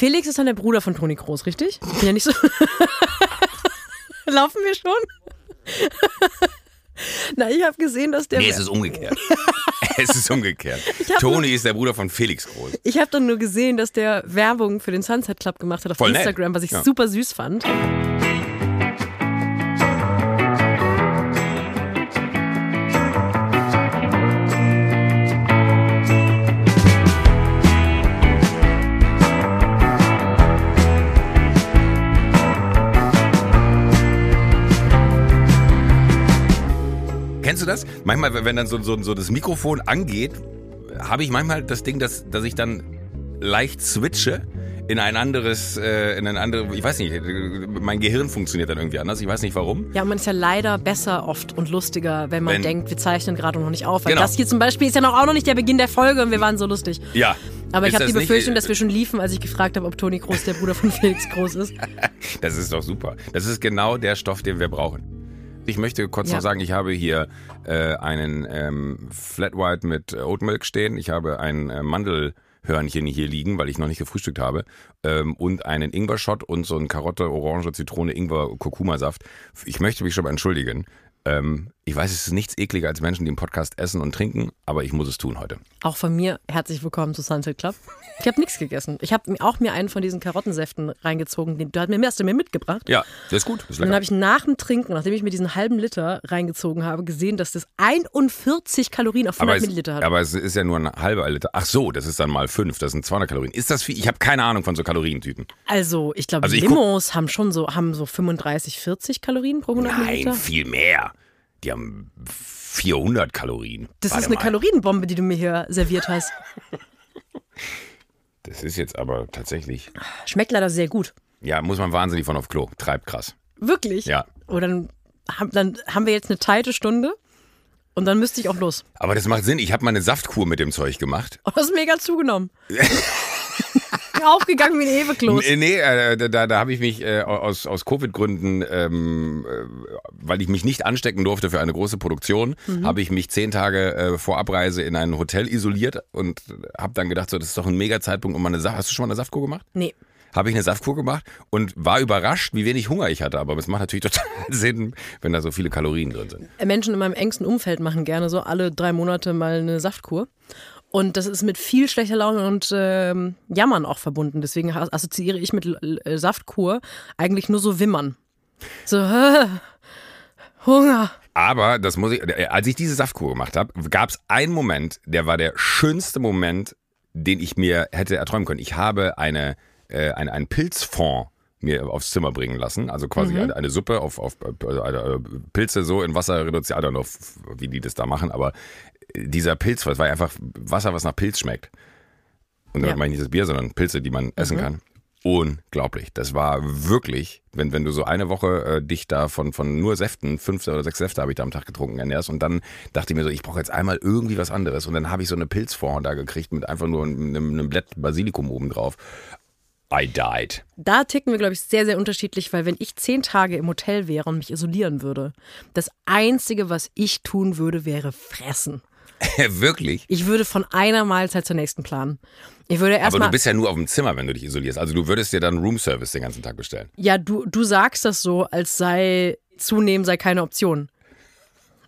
Felix ist dann der Bruder von Toni Groß, richtig? Bin ja nicht so. Laufen wir schon? Na, ich habe gesehen, dass der. Nee, es ist umgekehrt. es ist umgekehrt. Toni ist der Bruder von Felix Groß. Ich habe dann nur gesehen, dass der Werbung für den Sunset Club gemacht hat auf Voll nett. Instagram, was ich Ja. super süß fand. Kennst du das? Manchmal, wenn dann so, so, so das Mikrofon angeht, habe ich manchmal das Ding, dass, dass ich dann leicht switche in ein anderes, äh, in ein anderes, ich weiß nicht, äh, mein Gehirn funktioniert dann irgendwie anders, ich weiß nicht warum. Ja, man ist ja leider besser oft und lustiger, wenn man Wenn- denkt, wir zeichnen gerade noch nicht auf. Weil Genau. das hier zum Beispiel ist ja noch auch noch nicht der Beginn der Folge und wir waren so lustig. Ja. Aber ich habe die das nicht- Befürchtung, dass wir schon liefen, als ich gefragt habe, ob Toni Groß der Bruder von Felix Groß ist. Das ist doch super. Das ist genau der Stoff, den wir brauchen. Ich möchte kurz Ja. noch sagen, ich habe hier äh, einen ähm, Flat White mit Oat Milk stehen. Ich habe ein äh, Mandelhörnchen hier liegen, weil ich noch nicht gefrühstückt habe. Ähm, und einen Ingwer-Shot und so ein Karotte, Orange, Zitrone, Ingwer, Kurkuma-Saft. Ich möchte mich schon mal entschuldigen. Ähm, ich weiß, es ist nichts ekliger als Menschen, die im Podcast essen und trinken, aber ich muss es tun heute. Auch von mir herzlich willkommen zu Sunset Club. Ich habe nichts gegessen. Ich habe auch mir einen von diesen Karottensäften reingezogen. Den, du hast mir, hast du mir mitgebracht. Ja, das ist gut. Ist dann habe ich nach dem Trinken, nachdem ich mir diesen halben Liter reingezogen habe, gesehen, dass das 41 Kalorien auf 100 Aber es, Milliliter hat. aber es ist ja nur ein halber Liter. Ach so, das ist dann mal fünf. Das sind 200 Kalorien. Ist das viel? Ich habe keine Ahnung von so Kalorientüten. also, ich glaube, Also Limos haben schon so, haben so 35, 40 Kalorien pro 100 Nein, Milliliter. viel mehr. Die haben 400 Kalorien. Das ist eine mal. Kalorienbombe, die du mir hier serviert hast. Das ist jetzt aber tatsächlich. Schmeckt leider sehr gut. Ja, muss man wahnsinnig von auf Klo. Treibt krass. Wirklich? Ja. Oder dann, haben- dann haben wir jetzt eine teite Stunde und dann müsste ich auch los. Aber das macht Sinn. Ich habe mal eine Saftkur mit dem Zeug gemacht. Oh, das ist mega zugenommen. Aufgegangen wie ein Eweklos. Nee, nee äh, da, da, habe ich mich äh, aus, aus Covid-Gründen, ähm, äh, weil ich mich nicht anstecken durfte für eine große Produktion, Mhm. habe ich mich zehn Tage äh, vor Abreise in ein Hotel isoliert und habe dann gedacht, so, das ist doch ein mega Zeitpunkt, um mal eine Saft. Hast du schon mal eine Saftkur gemacht? Nee. habe ich eine Saftkur gemacht und war überrascht, wie wenig Hunger ich hatte. Aber es macht natürlich total Sinn, wenn da so viele Kalorien drin sind. Menschen in meinem engsten Umfeld machen gerne so alle drei Monate mal eine Saftkur. Und das ist mit viel schlechter Laune und ähm, Jammern auch verbunden. Deswegen as- assoziiere ich mit äh, Saftkur eigentlich nur so Wimmern. So, äh, Hunger. Aber das muss ich, äh, als ich diese Saftkur gemacht habe, gab es einen Moment, der war der schönste Moment, den ich mir hätte erträumen können. Ich habe eine, äh, eine, einen Pilzfond mir aufs Zimmer bringen lassen. Also quasi eine, eine Suppe auf, auf also äh, Pilze so in Wasser reduziert. I don't know, f- wie die das da machen, aber dieser Pilz, das war einfach Wasser, was nach Pilz schmeckt. Und damit Ja. meine ich nicht das Bier, sondern Pilze, die man essen kann. Unglaublich. Das war wirklich, wenn, wenn du so eine Woche äh, dich da von, von nur Säften, fünf oder sechs Säfte habe ich da am Tag getrunken, ernährst. Und dann dachte ich mir so, ich brauche jetzt einmal irgendwie was anderes. Und dann habe ich so eine Pilzfond da gekriegt mit einfach nur einem, einem Blatt Basilikum oben drauf. I died. Da ticken wir, glaube ich, sehr, sehr unterschiedlich, weil wenn ich zehn Tage im Hotel wäre und mich isolieren würde, das Einzige, was ich tun würde, wäre fressen. Wirklich? Ich würde von einer Mahlzeit zur nächsten planen. Ich würde Aber erstmal. du bist ja nur auf dem Zimmer, wenn du dich isolierst. Also du würdest dir dann Roomservice den ganzen Tag bestellen. Ja, du, du sagst das so, als sei zunehmen sei keine Option.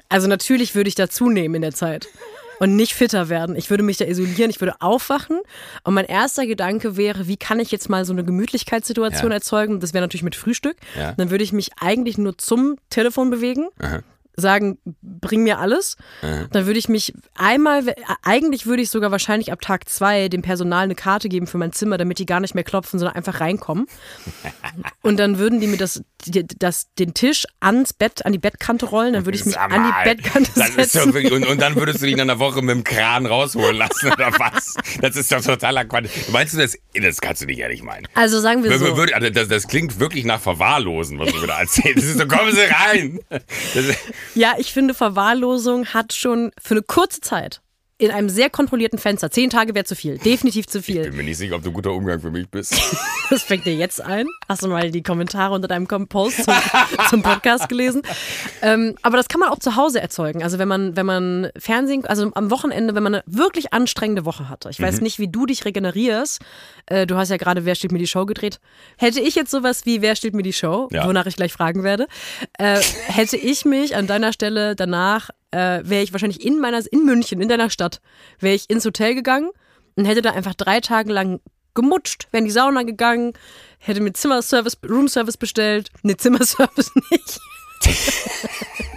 Also natürlich würde ich da zunehmen in der Zeit und nicht fitter werden. Ich würde mich da isolieren, ich würde aufwachen und mein erster Gedanke wäre, wie kann ich jetzt mal so eine Gemütlichkeitssituation Ja. erzeugen? Das wäre natürlich mit Frühstück. Ja. Dann würde ich mich eigentlich nur zum Telefon bewegen. Sagen, bring mir alles. Dann würde ich mich einmal, eigentlich würde ich sogar wahrscheinlich ab Tag zwei dem Personal eine Karte geben für mein Zimmer, damit die gar nicht mehr klopfen, sondern einfach reinkommen. Und dann würden die mir das, das, den Tisch ans Bett, an die Bettkante rollen, dann würde ich mich Sag an mal, die Bettkante setzen. wirklich, und, und dann würdest du dich in einer Woche mit dem Kran rausholen lassen oder was? Das ist doch totaler Quatsch. Meinst du das? Das kannst du nicht ehrlich meinen. Also sagen wir Wür- so. wür- also Das, das klingt wirklich nach Verwahrlosen, was du wieder erzählst. Das ist so, kommen Sie rein. Das Ja, ich finde, Verwahrlosung hat schon für eine kurze Zeit in einem sehr kontrollierten Fenster. Zehn Tage wäre zu viel. Definitiv zu viel. Ich bin mir nicht sicher, ob du ein guter Umgang für mich bist. Das fängt dir jetzt ein. Hast du mal die Kommentare unter deinem Post zum, zum Podcast gelesen? Ähm, aber das kann man auch zu Hause erzeugen. Also wenn man, wenn man Fernsehen, also am Wochenende, wenn man eine wirklich anstrengende Woche hatte. Ich weiß mhm. nicht, wie du dich regenerierst. Äh, du hast ja gerade Wer steht mir die Show gedreht. Hätte ich jetzt sowas wie Wer steht mir die Show, ja. wonach ich gleich fragen werde, äh, hätte ich mich an deiner Stelle danach, äh, wäre ich wahrscheinlich in meiner, in München, in deiner Stadt, wäre ich ins Hotel gegangen und hätte da einfach drei Tage lang gemutscht, wäre in die Sauna gegangen, hätte mir Zimmerservice, Roomservice bestellt. Ne, Zimmerservice nicht.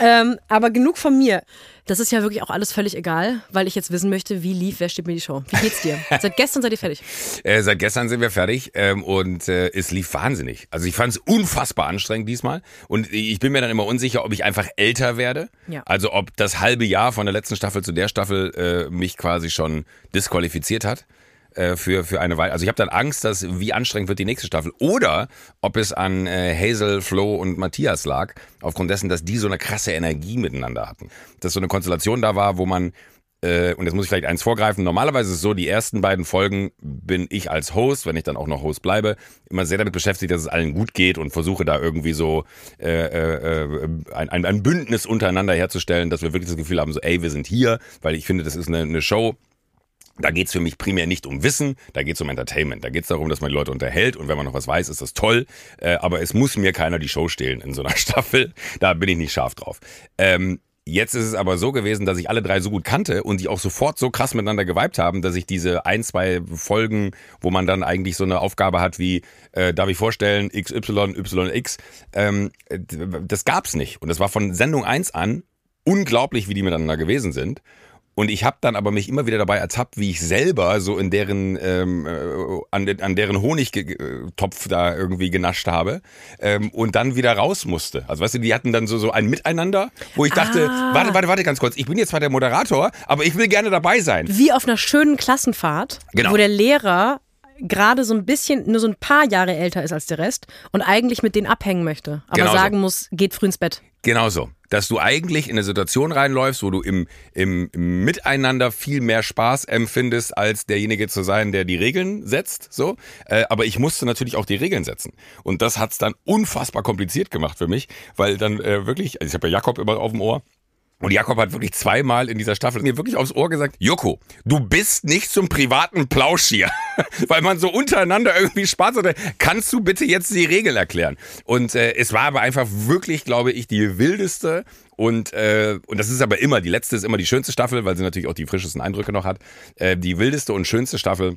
ähm, aber genug von mir. Das ist ja wirklich auch alles völlig egal, weil ich jetzt wissen möchte, wie lief, wer steht mir die Show? Wie geht's dir? seit gestern seid ihr fertig? Äh, seit gestern sind wir fertig ähm, und äh, es lief wahnsinnig. Also ich fand es unfassbar anstrengend diesmal und ich bin mir dann immer unsicher, ob ich einfach älter werde. Ja. Also ob das halbe Jahr von der letzten Staffel zu der Staffel äh, mich quasi schon disqualifiziert hat. Äh, für, für eine Weile. Also ich habe dann Angst, dass wie anstrengend wird die nächste Staffel. Oder ob es an äh, Hazel, Flo und Matthias lag, aufgrund dessen, dass die so eine krasse Energie miteinander hatten. Dass so eine Konstellation da war, wo man äh, und jetzt muss ich vielleicht eins vorgreifen. Normalerweise ist es so, die ersten beiden Folgen bin ich als Host, wenn ich dann auch noch Host bleibe, immer sehr damit beschäftigt, dass es allen gut geht und versuche da irgendwie so äh, äh, ein, ein, Bündnis untereinander herzustellen, dass wir wirklich das Gefühl haben, so, ey, wir sind hier, weil ich finde, das ist eine, eine Show, da geht's für mich primär nicht um Wissen, da geht's um Entertainment. Da geht's darum, dass man die Leute unterhält und wenn man noch was weiß, ist das toll. Äh, aber es muss mir keiner die Show stehlen in so einer Staffel. Da bin ich nicht scharf drauf. Ähm, Jetzt ist es aber so gewesen, dass ich alle drei so gut kannte und die auch sofort so krass miteinander geweibt haben, dass ich diese ein, zwei Folgen, wo man dann eigentlich so eine Aufgabe hat wie, äh, darf ich vorstellen, XY, YX, ähm, das gab's nicht. Und das war von Sendung 1 an unglaublich, wie die miteinander gewesen sind. Und ich habe dann aber mich immer wieder dabei ertappt, wie ich selber so in deren ähm, äh, an, an deren Honigtopf da irgendwie genascht habe ähm, und dann wieder raus musste. Also weißt du, die hatten dann so so ein Miteinander, wo ich dachte, ah. warte, warte, warte ganz kurz, ich bin jetzt zwar der Moderator, aber ich will gerne dabei sein. Wie auf einer schönen Klassenfahrt, genau. wo der Lehrer gerade so ein bisschen, nur so ein paar Jahre älter ist als der Rest und eigentlich mit denen abhängen möchte, aber genau sagen so. muss, geht früh ins Bett. Genau so. Dass du eigentlich in eine Situation reinläufst, wo du im, im, im Miteinander viel mehr Spaß empfindest, als derjenige zu sein, der die Regeln setzt. So. Äh, aber ich musste natürlich auch die Regeln setzen. Und das hat's dann unfassbar kompliziert gemacht für mich, weil dann äh, wirklich, also ich habe ja Jakob immer auf dem Ohr, und Jakob hat wirklich zweimal in dieser Staffel mir wirklich aufs Ohr gesagt, Joko, du bist nicht zum privaten Plausch hier. Weil man so untereinander irgendwie Spaß hatte. Kannst du bitte jetzt die Regeln erklären? Und äh, es war aber einfach wirklich, glaube ich, die wildeste und, äh, und das ist aber immer, die letzte ist immer die schönste Staffel, weil sie natürlich auch die frischesten Eindrücke noch hat. Äh, die wildeste und schönste Staffel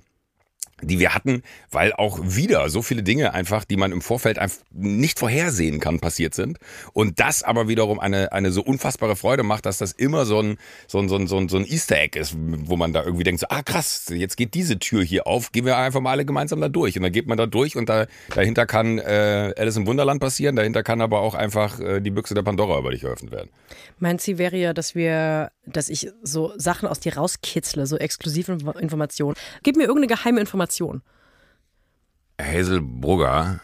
die wir hatten, weil auch wieder so viele Dinge einfach, die man im Vorfeld einfach nicht vorhersehen kann, passiert sind. Und das aber wiederum eine, eine so unfassbare Freude macht, dass das immer so ein, so ein, so ein, so ein, Easter Egg ist, wo man da irgendwie denkt, so, ah krass, jetzt geht diese Tür hier auf, gehen wir einfach mal alle gemeinsam da durch. Und dann geht man da durch und da, dahinter kann äh, Alice im Wunderland passieren, dahinter kann aber auch einfach äh, die Büchse der Pandora über dich geöffnet werden. Mein Ziel wäre ja, dass wir, dass ich so Sachen aus dir rauskitzle, so exklusive Informationen. Gib mir irgendeine geheime Information Hazel Brugger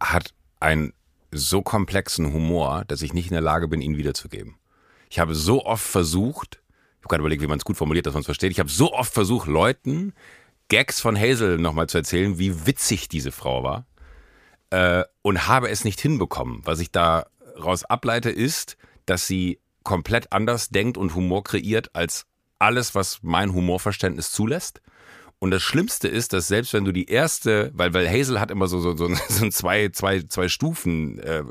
hat einen so komplexen Humor, dass ich nicht in der Lage bin, ihn wiederzugeben. Ich habe so oft versucht, ich habe gerade überlegt, wie man es gut formuliert, dass man es versteht. Ich habe so oft versucht, Leuten Gags von Hazel nochmal zu erzählen, wie witzig diese Frau war. Äh, und habe es nicht hinbekommen. Was ich daraus ableite, ist, dass sie komplett anders denkt und Humor kreiert als alles, was mein Humorverständnis zulässt. Und das Schlimmste ist, dass selbst wenn du die erste, weil, weil Hazel hat immer so, so, so, so ein zwei, zwei, zwei Stufen äh,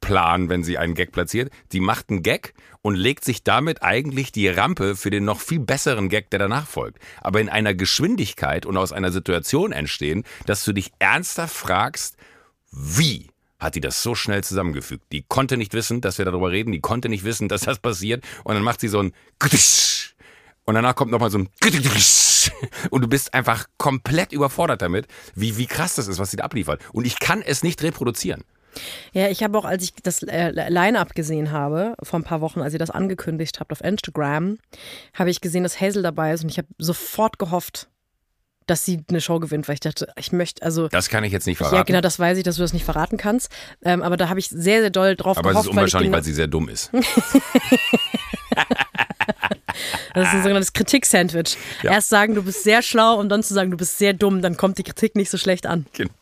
Plan, wenn sie einen Gag platziert, die macht einen Gag und legt sich damit eigentlich die Rampe für den noch viel besseren Gag, der danach folgt. Aber in einer Geschwindigkeit und aus einer Situation entstehen, dass du dich ernsthaft fragst, wie hat die das so schnell zusammengefügt. Die konnte nicht wissen, dass wir darüber reden, die konnte nicht wissen, dass das passiert und dann macht sie so ein und danach kommt nochmal so ein und du bist einfach komplett überfordert damit, wie, wie krass das ist, was sie da abliefert. Und ich kann es nicht reproduzieren. Ja, ich habe auch, als ich das äh, Line-Up gesehen habe, vor ein paar Wochen, als ihr das angekündigt habt auf Instagram, habe ich gesehen, dass Hazel dabei ist und ich habe sofort gehofft, dass sie eine Show gewinnt, weil ich dachte, ich möchte, also. Das kann ich jetzt nicht verraten. Ja, genau, das weiß ich, dass du das nicht verraten kannst. Ähm, aber da habe ich sehr, sehr doll drauf aber gehofft. Aber es ist unwahrscheinlich, weil, weil sie sehr dumm ist. Das ist ein sogenanntes Kritik-Sandwich. Ja. Erst sagen, du bist sehr schlau und dann zu sagen, du bist sehr dumm, dann kommt die Kritik nicht so schlecht an. Genau.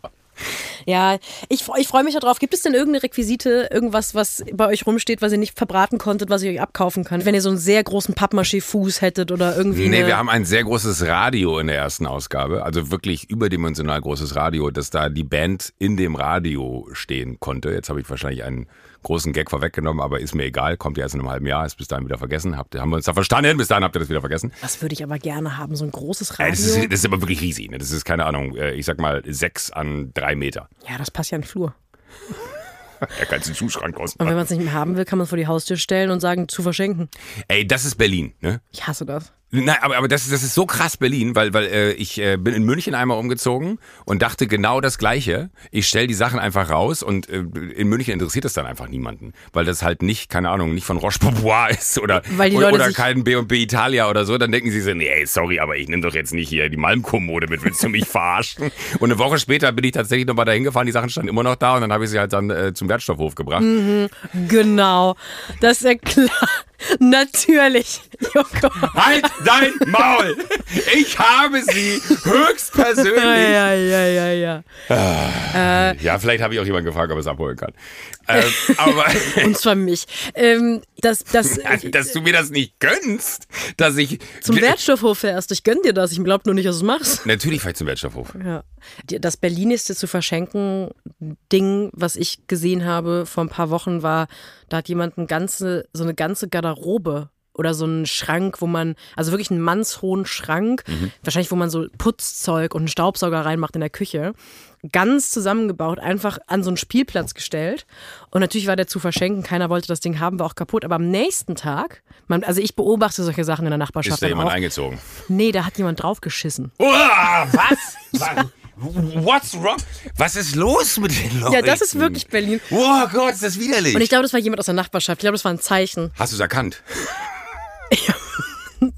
Ja, ich, ich freue mich darauf. Gibt es denn irgendeine Requisite, irgendwas, was bei euch rumsteht, was ihr nicht verbraten konntet, was ihr euch abkaufen könnt? Wenn ihr so einen sehr großen Pappmaché-Fuß hättet oder irgendwie. Nee, wir haben ein sehr großes Radio in der ersten Ausgabe. Also wirklich überdimensional großes Radio, dass da die Band in dem Radio stehen konnte. Jetzt habe ich wahrscheinlich einen großen Gag vorweggenommen, aber ist mir egal. Kommt ja erst in einem halben Jahr, ist bis dahin wieder vergessen. Habt, haben wir uns da verstanden? Bis dahin habt ihr das wieder vergessen. Das würde ich aber gerne haben, so ein großes Radio. Das ist, das ist aber wirklich riesig. Ne? Das ist, keine Ahnung, äh, ich sag mal, sechs an drei Meter. ja, das passt ja in den Flur. Er kann den Schuhschrank Und wenn man es nicht mehr haben will, kann man es vor die Haustür stellen und sagen, zu verschenken. Ey, das ist Berlin, ne? Ich hasse das. Nein, aber, aber das, ist- das ist so krass Berlin, weil, weil äh, ich äh, bin in München einmal umgezogen und dachte genau das Gleiche. Ich stell die Sachen einfach raus und äh, in München interessiert das dann einfach niemanden, weil das halt nicht, keine Ahnung, nicht von Roche Bobois ist oder, oder, oder kein B&B Italia oder so. Dann denken sie so, nee, sorry, aber ich nehme doch jetzt nicht hier die Malmkommode mit, willst du mich verarschen? Und eine Woche später bin ich tatsächlich nochmal dahin gefahren, die Sachen standen immer noch da und dann habe ich sie halt dann äh, zum Wertstoffhof gebracht. Genau. Das ist ja klar. Natürlich. Joko. Halt dein Maul! Ich habe sie höchstpersönlich Ja, ja, ja, ja, ja. Ja, vielleicht habe ich auch jemanden gefragt, ob er es abholen kann. Ähm, aber Und zwar mich. Ähm, das, das, dass du mir das nicht gönnst, dass ich zum Wertstoffhof fährst. Ich gönn dir das. Ich glaube nur nicht, dass du es machst. Natürlich fahre ich zum Wertstoffhof. Ja. Das Berlinigste zu verschenken Ding, was ich gesehen habe vor ein paar Wochen, war, da hat jemand eine ganze, so eine ganze Garderobe oder so einen Schrank, wo man, also wirklich einen mannshohen Schrank, wahrscheinlich, wo man so Putzzeug und einen Staubsauger reinmacht in der Küche, ganz zusammengebaut, einfach an so einen Spielplatz gestellt. Und natürlich war der zu verschenken, keiner wollte das Ding haben, war auch kaputt. Aber am nächsten Tag, man, also ich beobachte solche Sachen in der Nachbarschaft. Ist da jemand auch. eingezogen? Nee, da hat jemand draufgeschissen. Uah, was? was? What's wrong? Was ist los mit den Leuten? Ja, das ist wirklich Berlin. Oh Gott, ist das widerlich. Und ich glaube, das war jemand aus der Nachbarschaft. Ich glaube, das war ein Zeichen. Hast du es erkannt?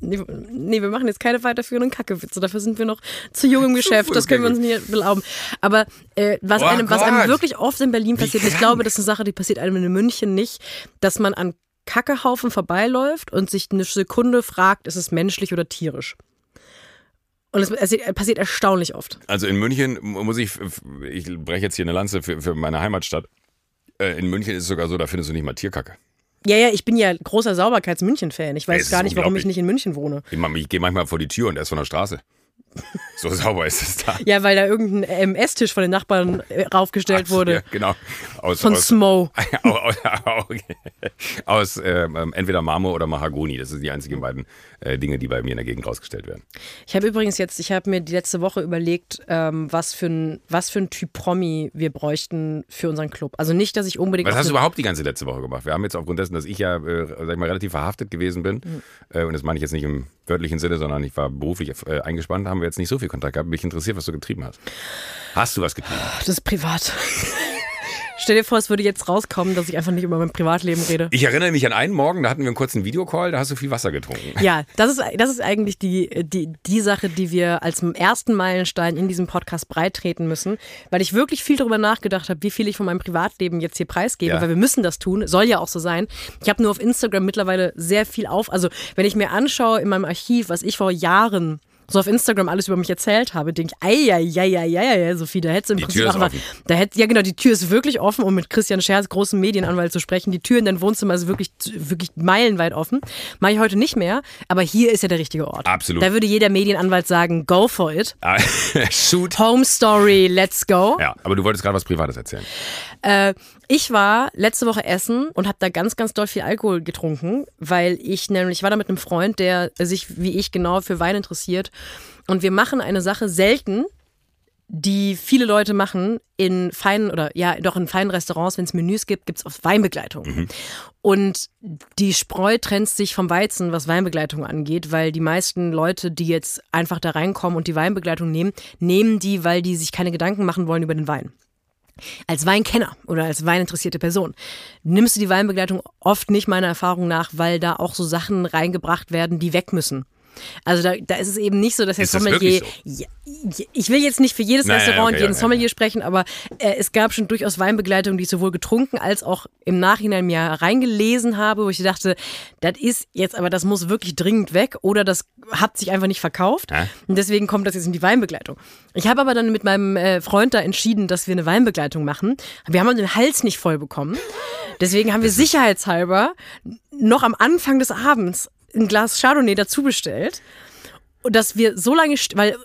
Nee, nee, wir machen jetzt keine weiterführenden Kackewitze. Dafür sind wir noch zu jung im Geschäft. Das können wir uns nicht erlauben. Aber äh, was, Oh einem, was einem wirklich oft in Berlin passiert, ich glaube, das ist eine Sache, die passiert einem in München nicht, dass man an Kackehaufen vorbeiläuft und sich eine Sekunde fragt, ist es menschlich oder tierisch? Und es passiert- passiert erstaunlich oft. Also in München muss ich, ich breche jetzt hier eine Lanze für, für meine Heimatstadt. Äh, In München ist es sogar so, da findest du nicht mal Tierkacke. Ja, ja, ich bin ja großer Sauberkeits-München-Fan. Ich weiß gar nicht, warum ich nicht in München wohne. Ich, ich gehe manchmal vor die Tür und er ist von der Straße. So sauber ist es da. Ja, weil da irgendein ähm, Esstisch von den Nachbarn äh, raufgestellt wurde. Ja, genau. Aus, Von aus, Smo. aus, aus ähm, entweder Marmor oder Mahagoni. Das sind die einzigen beiden äh, Dinge, die bei mir in der Gegend rausgestellt werden. Ich habe übrigens jetzt, ich habe mir die letzte Woche überlegt, ähm, was, für ein, was für ein Typ Promi wir bräuchten für unseren Club. Also nicht, dass ich unbedingt. Was hast du überhaupt die ganze letzte Woche gemacht? Wir haben jetzt aufgrund dessen, dass ich ja, äh, sag ich mal, relativ verhaftet gewesen bin, Mhm. äh, und das meine ich jetzt nicht im wörtlichen Sinne, sondern ich war beruflich äh, eingespannt, haben wir jetzt nicht so viel Kontakt gehabt. Mich interessiert, was du getrieben hast. Hast du was getrieben? Das ist privat. Stell dir vor, es würde jetzt rauskommen, dass ich einfach nicht über mein Privatleben rede. Ich erinnere mich an einen Morgen, da hatten wir einen kurzen Videocall, da hast du viel Wasser getrunken. Ja, das ist, das ist eigentlich die, die, die Sache, die wir als ersten Meilenstein in diesem Podcast breitreten müssen, weil ich wirklich viel darüber nachgedacht habe, wie viel ich von meinem Privatleben jetzt hier preisgebe, Ja. weil wir müssen das tun, soll ja auch so sein. Ich habe nur auf Instagram mittlerweile sehr viel auf, also wenn ich mir anschaue in meinem Archiv, was ich vor Jahren so auf Instagram alles über mich erzählt habe, denke ich, ei, ei, ei, ei, ei, ei, Sophie, da hättest du im Die Prinzip auch mal, da hätte, ja genau, die Tür ist wirklich offen, um mit Christian Scherz, großem Medienanwalt, zu sprechen. Die Tür in dein Wohnzimmer ist wirklich, wirklich meilenweit offen. Mache ich heute nicht mehr, aber hier ist ja der richtige Ort. Absolut. Da würde jeder Medienanwalt sagen, go for it. Ah, Shoot. Home Story, let's go. Ja, aber du wolltest gerade was Privates erzählen. Äh, ich war letzte Woche essen und habe da ganz, ganz doll viel Alkohol getrunken, weil ich nämlich, ich war da mit einem Freund, der sich wie ich genau für Wein interessiert. Und wir machen eine Sache selten, die viele Leute machen in feinen oder ja doch in feinen Restaurants, wenn es Menüs gibt, gibt es oft Weinbegleitung. Und die Spreu trennt sich vom Weizen, was Weinbegleitung angeht, weil die meisten Leute, die jetzt einfach da reinkommen und die Weinbegleitung nehmen, nehmen die, weil die sich keine Gedanken machen wollen über den Wein als Weinkenner oder als weininteressierte Person nimmst du die Weinbegleitung oft nicht meiner Erfahrung nach, weil da auch so Sachen reingebracht werden, die weg müssen. Also da, da ist es eben nicht so, dass der Ist das Sommelier. wirklich Ja, ich will jetzt nicht für jedes nein, Restaurant okay, und jeden ja, Sommelier sprechen, aber äh, es gab schon durchaus Weinbegleitungen, die ich sowohl getrunken als auch im Nachhinein mir reingelesen habe, wo ich dachte, das ist jetzt, aber das muss wirklich dringend weg oder das hat sich einfach nicht verkauft. Ja. Und deswegen kommt das jetzt in die Weinbegleitung. Ich habe aber dann mit meinem äh, Freund da entschieden, dass wir eine Weinbegleitung machen. Wir haben den Hals nicht voll bekommen. Deswegen haben wir sicherheitshalber noch am Anfang des Abends ein Glas Chardonnay dazu bestellt. Und dass wir so lange, weil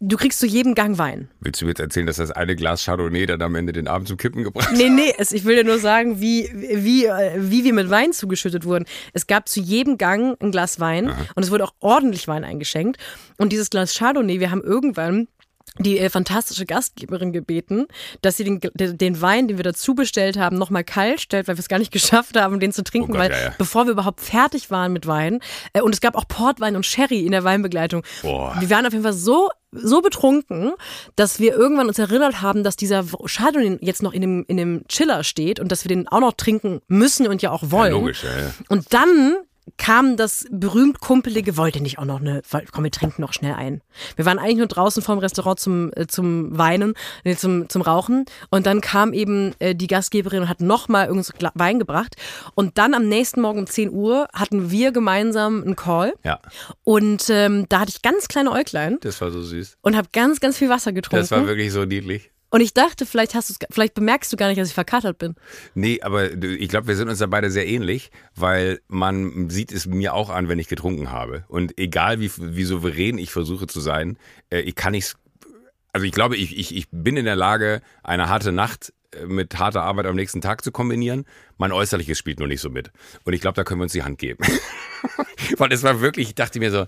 du kriegst zu jedem Gang Wein. Willst du mir jetzt erzählen, dass das eine Glas Chardonnay dann am Ende den Abend zum Kippen gebracht hat? Nee, nee, es, ich will dir nur sagen, wie, wie, äh, wie wir mit Wein zugeschüttet wurden. Es gab zu jedem Gang ein Glas Wein und es wurde auch ordentlich Wein eingeschenkt. Und dieses Glas Chardonnay, wir haben irgendwann die äh, fantastische Gastgeberin gebeten, dass sie den, den Wein, den wir dazu bestellt haben, nochmal kalt stellt, weil wir es gar nicht geschafft haben, den zu trinken, Oh Gott, weil ja, ja. bevor wir überhaupt fertig waren mit Wein, äh, und es gab auch Portwein und Sherry in der Weinbegleitung. Boah. Wir waren auf jeden Fall so so betrunken, dass wir irgendwann uns erinnert haben, dass dieser Chardonnay jetzt noch in dem, in dem Chiller steht und dass wir den auch noch trinken müssen und ja auch wollen. logisch, ja, ja. Und dann kam das berühmt kumpelige, wollte nicht auch noch eine, komm, wir trinken noch schnell ein. Wir waren eigentlich nur draußen vorm Restaurant zum, äh, zum Weinen, nee, zum, zum Rauchen. Und dann kam eben äh, die Gastgeberin und hat nochmal Gla- Wein gebracht. Und dann am nächsten Morgen um 10 Uhr hatten wir gemeinsam einen Call. Ja, Und ähm, da hatte ich ganz kleine Äuglein das war so süß. und habe ganz, ganz viel Wasser getrunken. Das war wirklich so niedlich. Und ich dachte, vielleicht hast du's, vielleicht bemerkst du gar nicht, dass ich verkatert bin. Nee, aber du, ich glaube, wir sind uns da beide sehr ähnlich, weil man sieht es mir auch an, wenn ich getrunken habe. Und egal wie, wie souverän ich versuche zu sein, äh, ich kann nichts. Also ich glaube, ich, ich, ich bin in der Lage, eine harte Nacht äh, mit harter Arbeit am nächsten Tag zu kombinieren. Mein Äußerliches spielt nur nicht so mit. Und ich glaube, da können wir uns die Hand geben. weil es war wirklich, ich dachte mir so,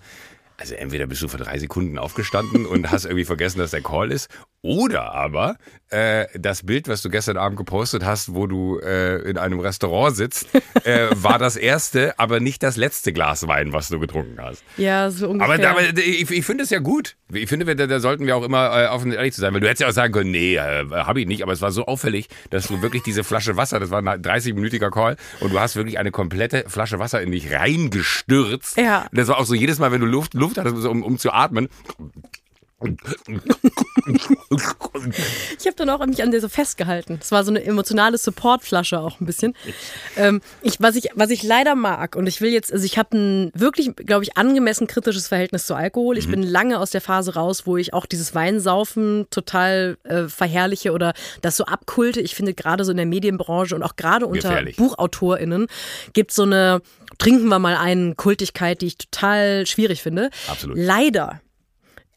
also entweder bist du vor drei Sekunden aufgestanden und hast irgendwie vergessen, dass der Call ist, oder aber äh, das Bild, was du gestern Abend gepostet hast, wo du äh, in einem Restaurant sitzt, äh, war das erste, aber nicht das letzte Glas Wein, was du getrunken hast. Ja, so ungefähr. Aber, aber ich, ich finde es ja gut. Ich finde, wir- da, sollten wir auch immer äh, offen und ehrlich zu sein, weil du hättest ja auch sagen können, nee, äh, habe ich nicht, aber es war so auffällig, dass du wirklich diese Flasche Wasser, das war ein 30-minütiger Call, und du hast wirklich eine komplette Flasche Wasser in dich reingestürzt. Ja. Und das war auch so jedes Mal, wenn du Luft, Luft hattest, um, um zu atmen. Ich habe dann auch mich an der so festgehalten. Es war so eine emotionale Supportflasche auch ein bisschen. Ähm, ich, was, ich, was ich leider mag, und ich will jetzt, also ich habe ein wirklich, glaube ich, angemessen kritisches Verhältnis zu Alkohol. Ich bin lange aus der Phase raus, wo ich auch dieses Weinsaufen total äh, verherrliche oder das so abkulte. Ich finde gerade so in der Medienbranche und auch gerade unter Gefährlich. BuchautorInnen gibt so eine Trinken wir mal einen Kultigkeit, die ich total schwierig finde. Absolut. Leider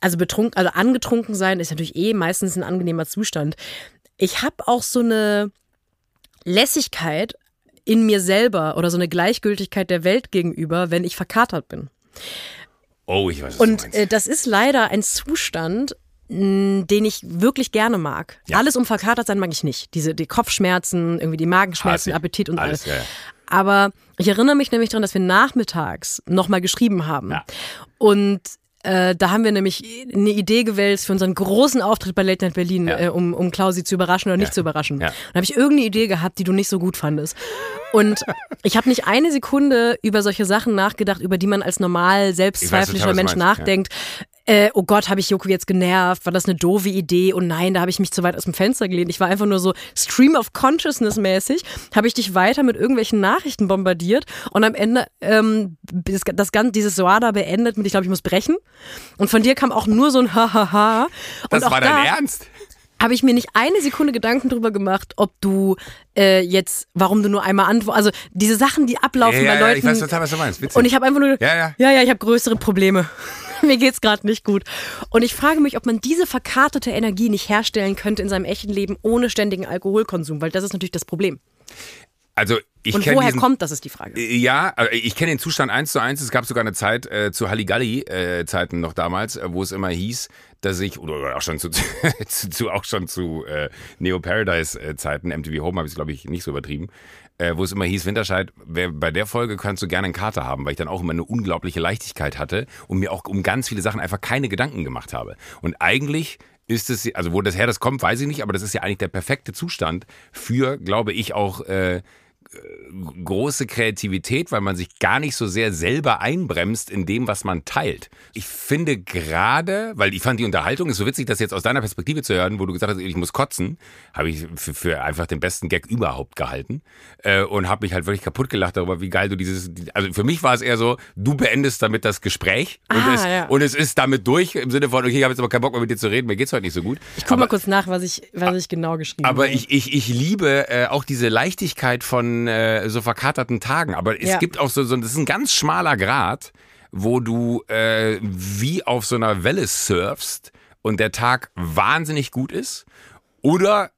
also betrunken, also angetrunken sein ist natürlich eh meistens ein angenehmer Zustand. Ich habe auch so eine Lässigkeit in mir selber oder so eine Gleichgültigkeit der Welt gegenüber, wenn ich verkatert bin. Oh, ich weiß, du Und äh, das ist leider ein Zustand, den ich wirklich gerne mag. Ja. Alles um verkatert sein mag ich nicht. Diese die Kopfschmerzen, irgendwie die Magenschmerzen, Hasse ich. Appetit und alles. Alles, ja, ja. Aber ich erinnere mich nämlich daran, dass wir nachmittags nochmal geschrieben haben. Ja. Und äh, da haben wir nämlich eine Idee gewälzt für unseren großen Auftritt bei Late Night Berlin, Ja. äh, um, um Klausi zu überraschen oder nicht Ja. zu überraschen. Ja. Und da habe ich irgendeine Idee gehabt, die du nicht so gut fandest. Und ich habe nicht eine Sekunde über solche Sachen nachgedacht, über die man als normal selbstzweiflicher Mensch nachdenkt. Äh, oh Gott, habe ich Joko jetzt genervt? War das eine doofe Idee? Und nein, da habe ich mich zu weit aus dem Fenster gelehnt. Ich war einfach nur so Stream of Consciousness mäßig. Habe ich dich weiter mit irgendwelchen Nachrichten bombardiert und am Ende ähm, das, das ganze dieses Soada beendet mit, ich glaube, ich muss brechen. Und von dir kam auch nur so ein Hahaha. Und Das auch war da, dein Ernst? Habe ich mir nicht eine Sekunde Gedanken drüber gemacht, ob du äh, jetzt, warum du nur einmal antwortest. Also diese Sachen, die ablaufen Ja, bei ja, Leuten. ich weiß total, was du meinst. Witzig. und ich habe einfach nur, Ja, ja. ja, ja, ich habe größere Probleme. Mir geht's gerade nicht gut. Und ich frage mich, ob man diese verkartete Energie nicht herstellen könnte in seinem echten Leben ohne ständigen Alkoholkonsum, weil das ist natürlich das Problem. also ich Und woher diesen, kommt, das ist die Frage. Ja, also ich kenne den Zustand eins zu eins. Es gab sogar eine Zeit äh, zu Halligalli-Zeiten noch damals, äh, wo es immer hieß, dass ich, oder oder auch schon zu, zu, zu auch schon zu äh, Neo Paradise-Zeiten, MTV Home habe ich es, glaube ich, nicht so übertrieben, äh, wo es immer hieß, Winterscheid, wer, bei der Folge kannst du gerne einen Kater haben, weil ich dann auch immer eine unglaubliche Leichtigkeit hatte und mir auch um ganz viele Sachen einfach keine Gedanken gemacht habe. Und eigentlich ist es, also wo das her das kommt, weiß ich nicht, aber das ist ja eigentlich der perfekte Zustand für, glaube ich, auch äh, große Kreativität, weil man sich gar nicht so sehr selber einbremst in dem, was man teilt. Ich finde gerade, weil ich fand die Unterhaltung ist so witzig, das jetzt aus deiner Perspektive zu hören, wo du gesagt hast, ich muss kotzen, habe ich für, für, einfach den besten Gag überhaupt gehalten äh, und habe mich halt wirklich kaputt gelacht darüber, wie geil du dieses, also für mich war es eher so, du beendest damit das Gespräch und, ah, es, ja. und es ist damit durch im Sinne von, okay, ich habe jetzt aber keinen Bock mehr mit dir zu reden, mir geht's heute nicht so gut. Ich gucke mal kurz nach, was ich, was ich genau geschrieben habe. Aber ich, ich, ich liebe äh, auch diese Leichtigkeit von äh, so verkaterten Tagen. Aber es ja. gibt auch so, so, das ist ein ganz schmaler Grad, wo du äh, wie auf so einer Welle surfst und der Tag wahnsinnig gut ist. Oder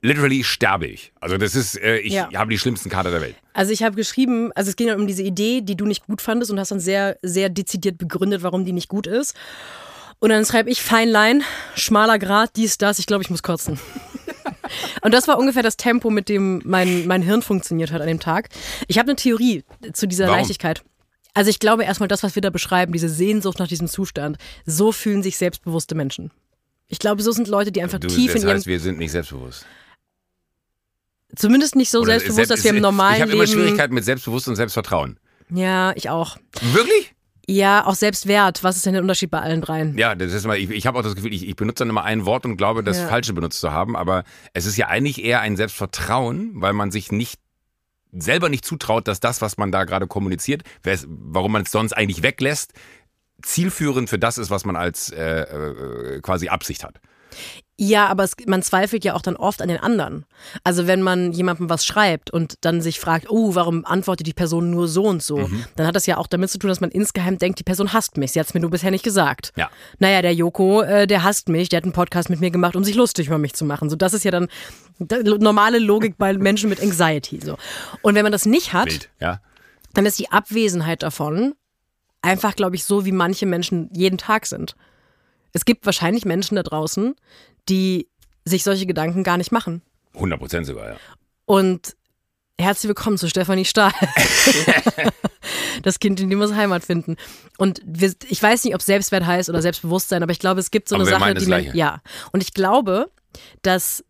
literally sterbe ich. Also das ist, äh, ich ja. habe die schlimmsten Kater der Welt. Also ich habe geschrieben, also es ging um diese Idee, die du nicht gut fandest und hast dann sehr, sehr dezidiert begründet, warum die nicht gut ist. Und dann schreibe ich Feinlein, schmaler Grad, dies, das, ich glaube, ich muss kotzen. Und das war ungefähr das Tempo, mit dem mein, mein Hirn funktioniert hat an dem Tag. Ich habe eine Theorie zu dieser Warum? Leichtigkeit. Also ich glaube erstmal das, was wir da beschreiben, diese Sehnsucht nach diesem Zustand, so fühlen sich selbstbewusste Menschen. Ich glaube, so sind Leute, die einfach du, tief das in heißt, wir sind nicht selbstbewusst. Zumindest nicht so Oder selbstbewusst, selbst, dass wir im normalen Ich habe immer Schwierigkeiten mit Selbstbewusstsein und Selbstvertrauen. Ja, ich auch. Wirklich? Ja, auch Selbstwert. Was ist denn der Unterschied bei allen dreien? Ja, das ist mal, ich, ich habe auch das Gefühl, ich, ich benutze dann immer ein Wort und glaube, das ja. Falsche benutzt zu haben. Aber es ist ja eigentlich eher ein Selbstvertrauen, weil man sich nicht selber nicht zutraut, dass das, was man da gerade kommuniziert, warum man es sonst eigentlich weglässt, zielführend für das ist, was man als äh, äh, quasi Absicht hat. Ja, aber es, man zweifelt ja auch dann oft an den anderen. Also wenn man jemandem was schreibt und dann sich fragt, oh, warum antwortet die Person nur so und so, mhm. dann hat das ja auch damit zu tun, dass man insgeheim denkt, die Person hasst mich. Sie hat es mir nur bisher nicht gesagt. Ja. Naja, der Joko, äh, der hasst mich, der hat einen Podcast mit mir gemacht, um sich lustig über mich zu machen. So, das ist ja dann normale Logik bei Menschen mit Anxiety. So. Und wenn man das nicht hat, Bild, ja. dann ist die Abwesenheit davon einfach, glaube ich, so, wie manche Menschen jeden Tag sind. Es gibt wahrscheinlich Menschen da draußen, die sich solche Gedanken gar nicht machen. 100 Prozent sogar, ja. Und herzlich willkommen zu Stefanie Stahl. das Kind, in dem muss Heimat finden. Und wir, ich weiß nicht, ob Selbstwert heißt oder Selbstbewusstsein, aber ich glaube, es gibt so eine Sache, die man, ja. Und ich glaube, dass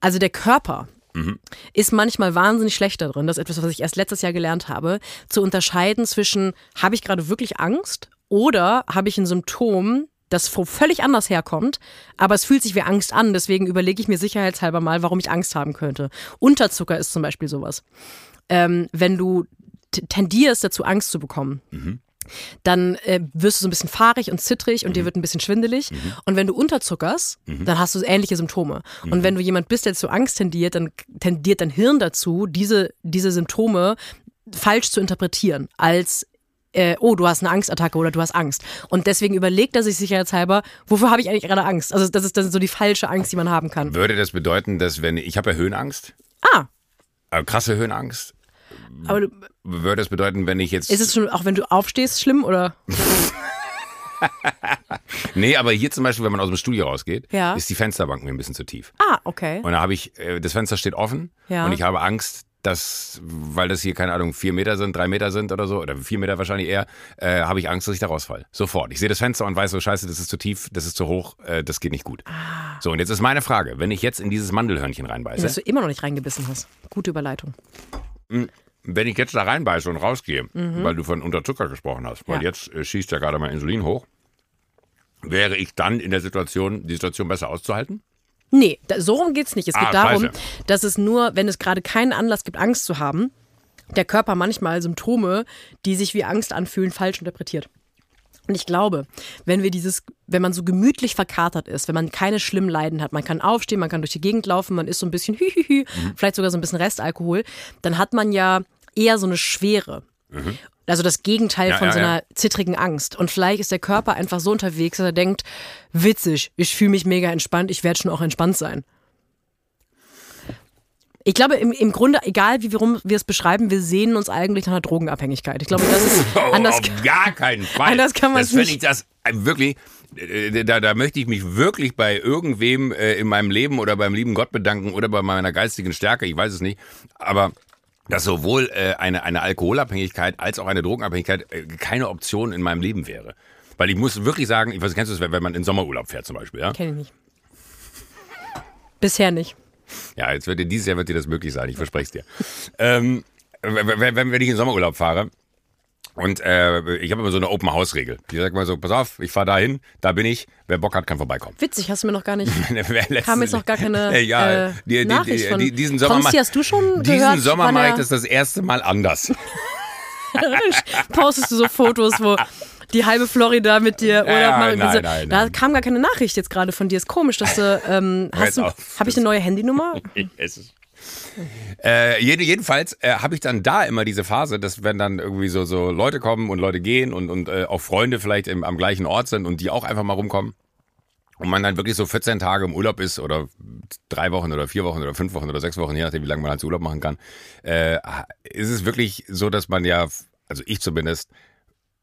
also der Körper mhm. ist manchmal wahnsinnig schlecht darin. Das ist etwas, was ich erst letztes Jahr gelernt habe, zu unterscheiden zwischen habe ich gerade wirklich Angst oder habe ich ein Symptom, das völlig anders herkommt, aber es fühlt sich wie Angst an. Deswegen überlege ich mir sicherheitshalber mal, warum ich Angst haben könnte. Unterzucker ist zum Beispiel sowas. Ähm, wenn du tendierst dazu, Angst zu bekommen. Mhm dann äh, wirst du so ein bisschen fahrig und zittrig und mhm. dir wird ein bisschen schwindelig. Mhm. Und wenn du unterzuckerst, mhm. dann hast du ähnliche Symptome. Und mhm. wenn du jemand bist, der zu Angst tendiert, dann tendiert dein Hirn dazu, diese, diese Symptome falsch zu interpretieren als äh, oh, du hast eine Angstattacke oder du hast Angst. Und deswegen überlegt er sich sicherheitshalber, wofür habe ich eigentlich gerade Angst? Also das ist dann so die falsche Angst, die man haben kann. Würde das bedeuten, dass wenn ich habe ja Höhenangst? Ah. Also krasse Höhenangst. Aber du, würde das bedeuten, wenn ich jetzt Ist es schon auch wenn du aufstehst schlimm oder? nee, aber hier zum Beispiel, wenn man aus dem Studio rausgeht, ja. ist die Fensterbank mir ein bisschen zu tief. Ah, okay. Und da habe ich, äh, das Fenster steht offen ja. und ich habe Angst, dass, weil das hier, keine Ahnung, vier Meter sind, drei Meter sind oder so, oder vier Meter wahrscheinlich eher, äh, habe ich Angst, dass ich da rausfall. Sofort. Ich sehe das Fenster und weiß so, scheiße, das ist zu tief, das ist zu hoch, äh, das geht nicht gut. Ah. So, und jetzt ist meine Frage, wenn ich jetzt in dieses Mandelhörnchen reinbeiße. Dass du immer noch nicht reingebissen hast. Gute Überleitung. Hm, wenn ich jetzt da reinbeiße und rausgehe, mhm. weil du von Unterzucker gesprochen hast, weil ja. jetzt äh, schießt ja gerade mein Insulin hoch, wäre ich dann in der Situation, die Situation besser auszuhalten? Nee, da, so rum geht's nicht. Es geht ah, darum, scheiße. dass es nur, wenn es gerade keinen Anlass gibt, Angst zu haben, der Körper manchmal Symptome, die sich wie Angst anfühlen, falsch interpretiert. Und ich glaube, wenn wir dieses, wenn man so gemütlich verkatert ist, wenn man keine schlimmen Leiden hat, man kann aufstehen, man kann durch die Gegend laufen, man ist so ein bisschen hühühü, mhm. vielleicht sogar so ein bisschen Restalkohol, dann hat man ja eher so eine Schwere. Mhm. Also das Gegenteil ja, von ja, so einer ja. zittrigen Angst. Und vielleicht ist der Körper einfach so unterwegs, dass er denkt, witzig, ich fühle mich mega entspannt, ich werde schon auch entspannt sein. Ich glaube, im, im Grunde, egal wie wir, wir es beschreiben, wir sehen uns eigentlich nach einer Drogenabhängigkeit. Ich glaube, das ist oh, anders. Auf gar keinen Fall. Anders kann man es nicht. Ich das äh, wirklich, äh, da, da möchte ich mich wirklich bei irgendwem äh, in meinem Leben oder beim lieben Gott bedanken oder bei meiner geistigen Stärke, ich weiß es nicht. Aber dass sowohl äh, eine, eine Alkoholabhängigkeit als auch eine Drogenabhängigkeit äh, keine Option in meinem Leben wäre. Weil ich muss wirklich sagen, ich weiß, kennst du das, wenn man in Sommerurlaub fährt zum Beispiel, ja? Kenn ich nicht. Bisher nicht. Ja, jetzt wird dir, dieses Jahr wird dir das möglich sein, ich verspreche es dir. ähm, wenn, wenn, wenn ich in Sommerurlaub fahre, und äh, ich habe immer so eine Open-House-Regel. Ich sage mal so, pass auf, ich fahre dahin, da bin ich, wer Bock hat, kann vorbeikommen. Witzig, hast du mir noch gar nicht, kam jetzt noch gar keine ja, äh, die, die, Nachricht die, von die, diesen Sommer, Konsti, hast du schon diesen gehört, Sommer mache ich das das erste Mal anders. postest du so Fotos, wo die halbe Florida mit dir Urlaub Ja, nein, So, nein, da nein. kam gar keine Nachricht jetzt gerade von dir. Ist komisch, dass du, ähm, hast du, habe ich eine neue Handynummer? es ist äh, jede, jedenfalls äh, habe ich dann da immer diese Phase, dass wenn dann irgendwie so, so Leute kommen und Leute gehen und, und äh, auch Freunde vielleicht im, am gleichen Ort sind und die auch einfach mal rumkommen und man dann wirklich so 14 Tage im Urlaub ist oder drei Wochen oder vier Wochen oder fünf Wochen oder sechs Wochen, je nachdem, wie lange man als Urlaub machen kann, äh, ist es wirklich so, dass man ja, also ich zumindest,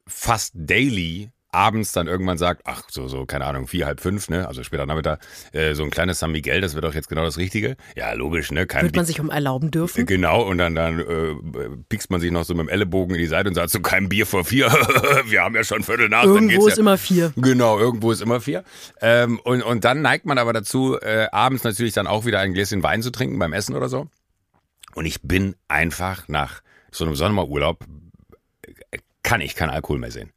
fast daily abends dann irgendwann sagt, ach, so, so, keine Ahnung, vier, halb fünf, ne, also später Nachmittag, äh, so ein kleines San Miguel, das wird doch jetzt genau das Richtige. Ja, logisch, ne, kein Wird man sich um erlauben dürfen? Genau, und dann, dann äh, piekst man sich noch so mit dem Ellenbogen in die Seite und sagt so, kein Bier vor vier, wir haben ja schon Viertel nach. Irgendwo ist ja. immer vier. Genau, irgendwo ist immer vier. Ähm, und, und dann neigt man aber dazu, äh, abends natürlich dann auch wieder ein Gläschen Wein zu trinken beim Essen oder so. Und ich bin einfach nach so einem Sommerurlaub, äh, kann ich keinen Alkohol mehr sehen.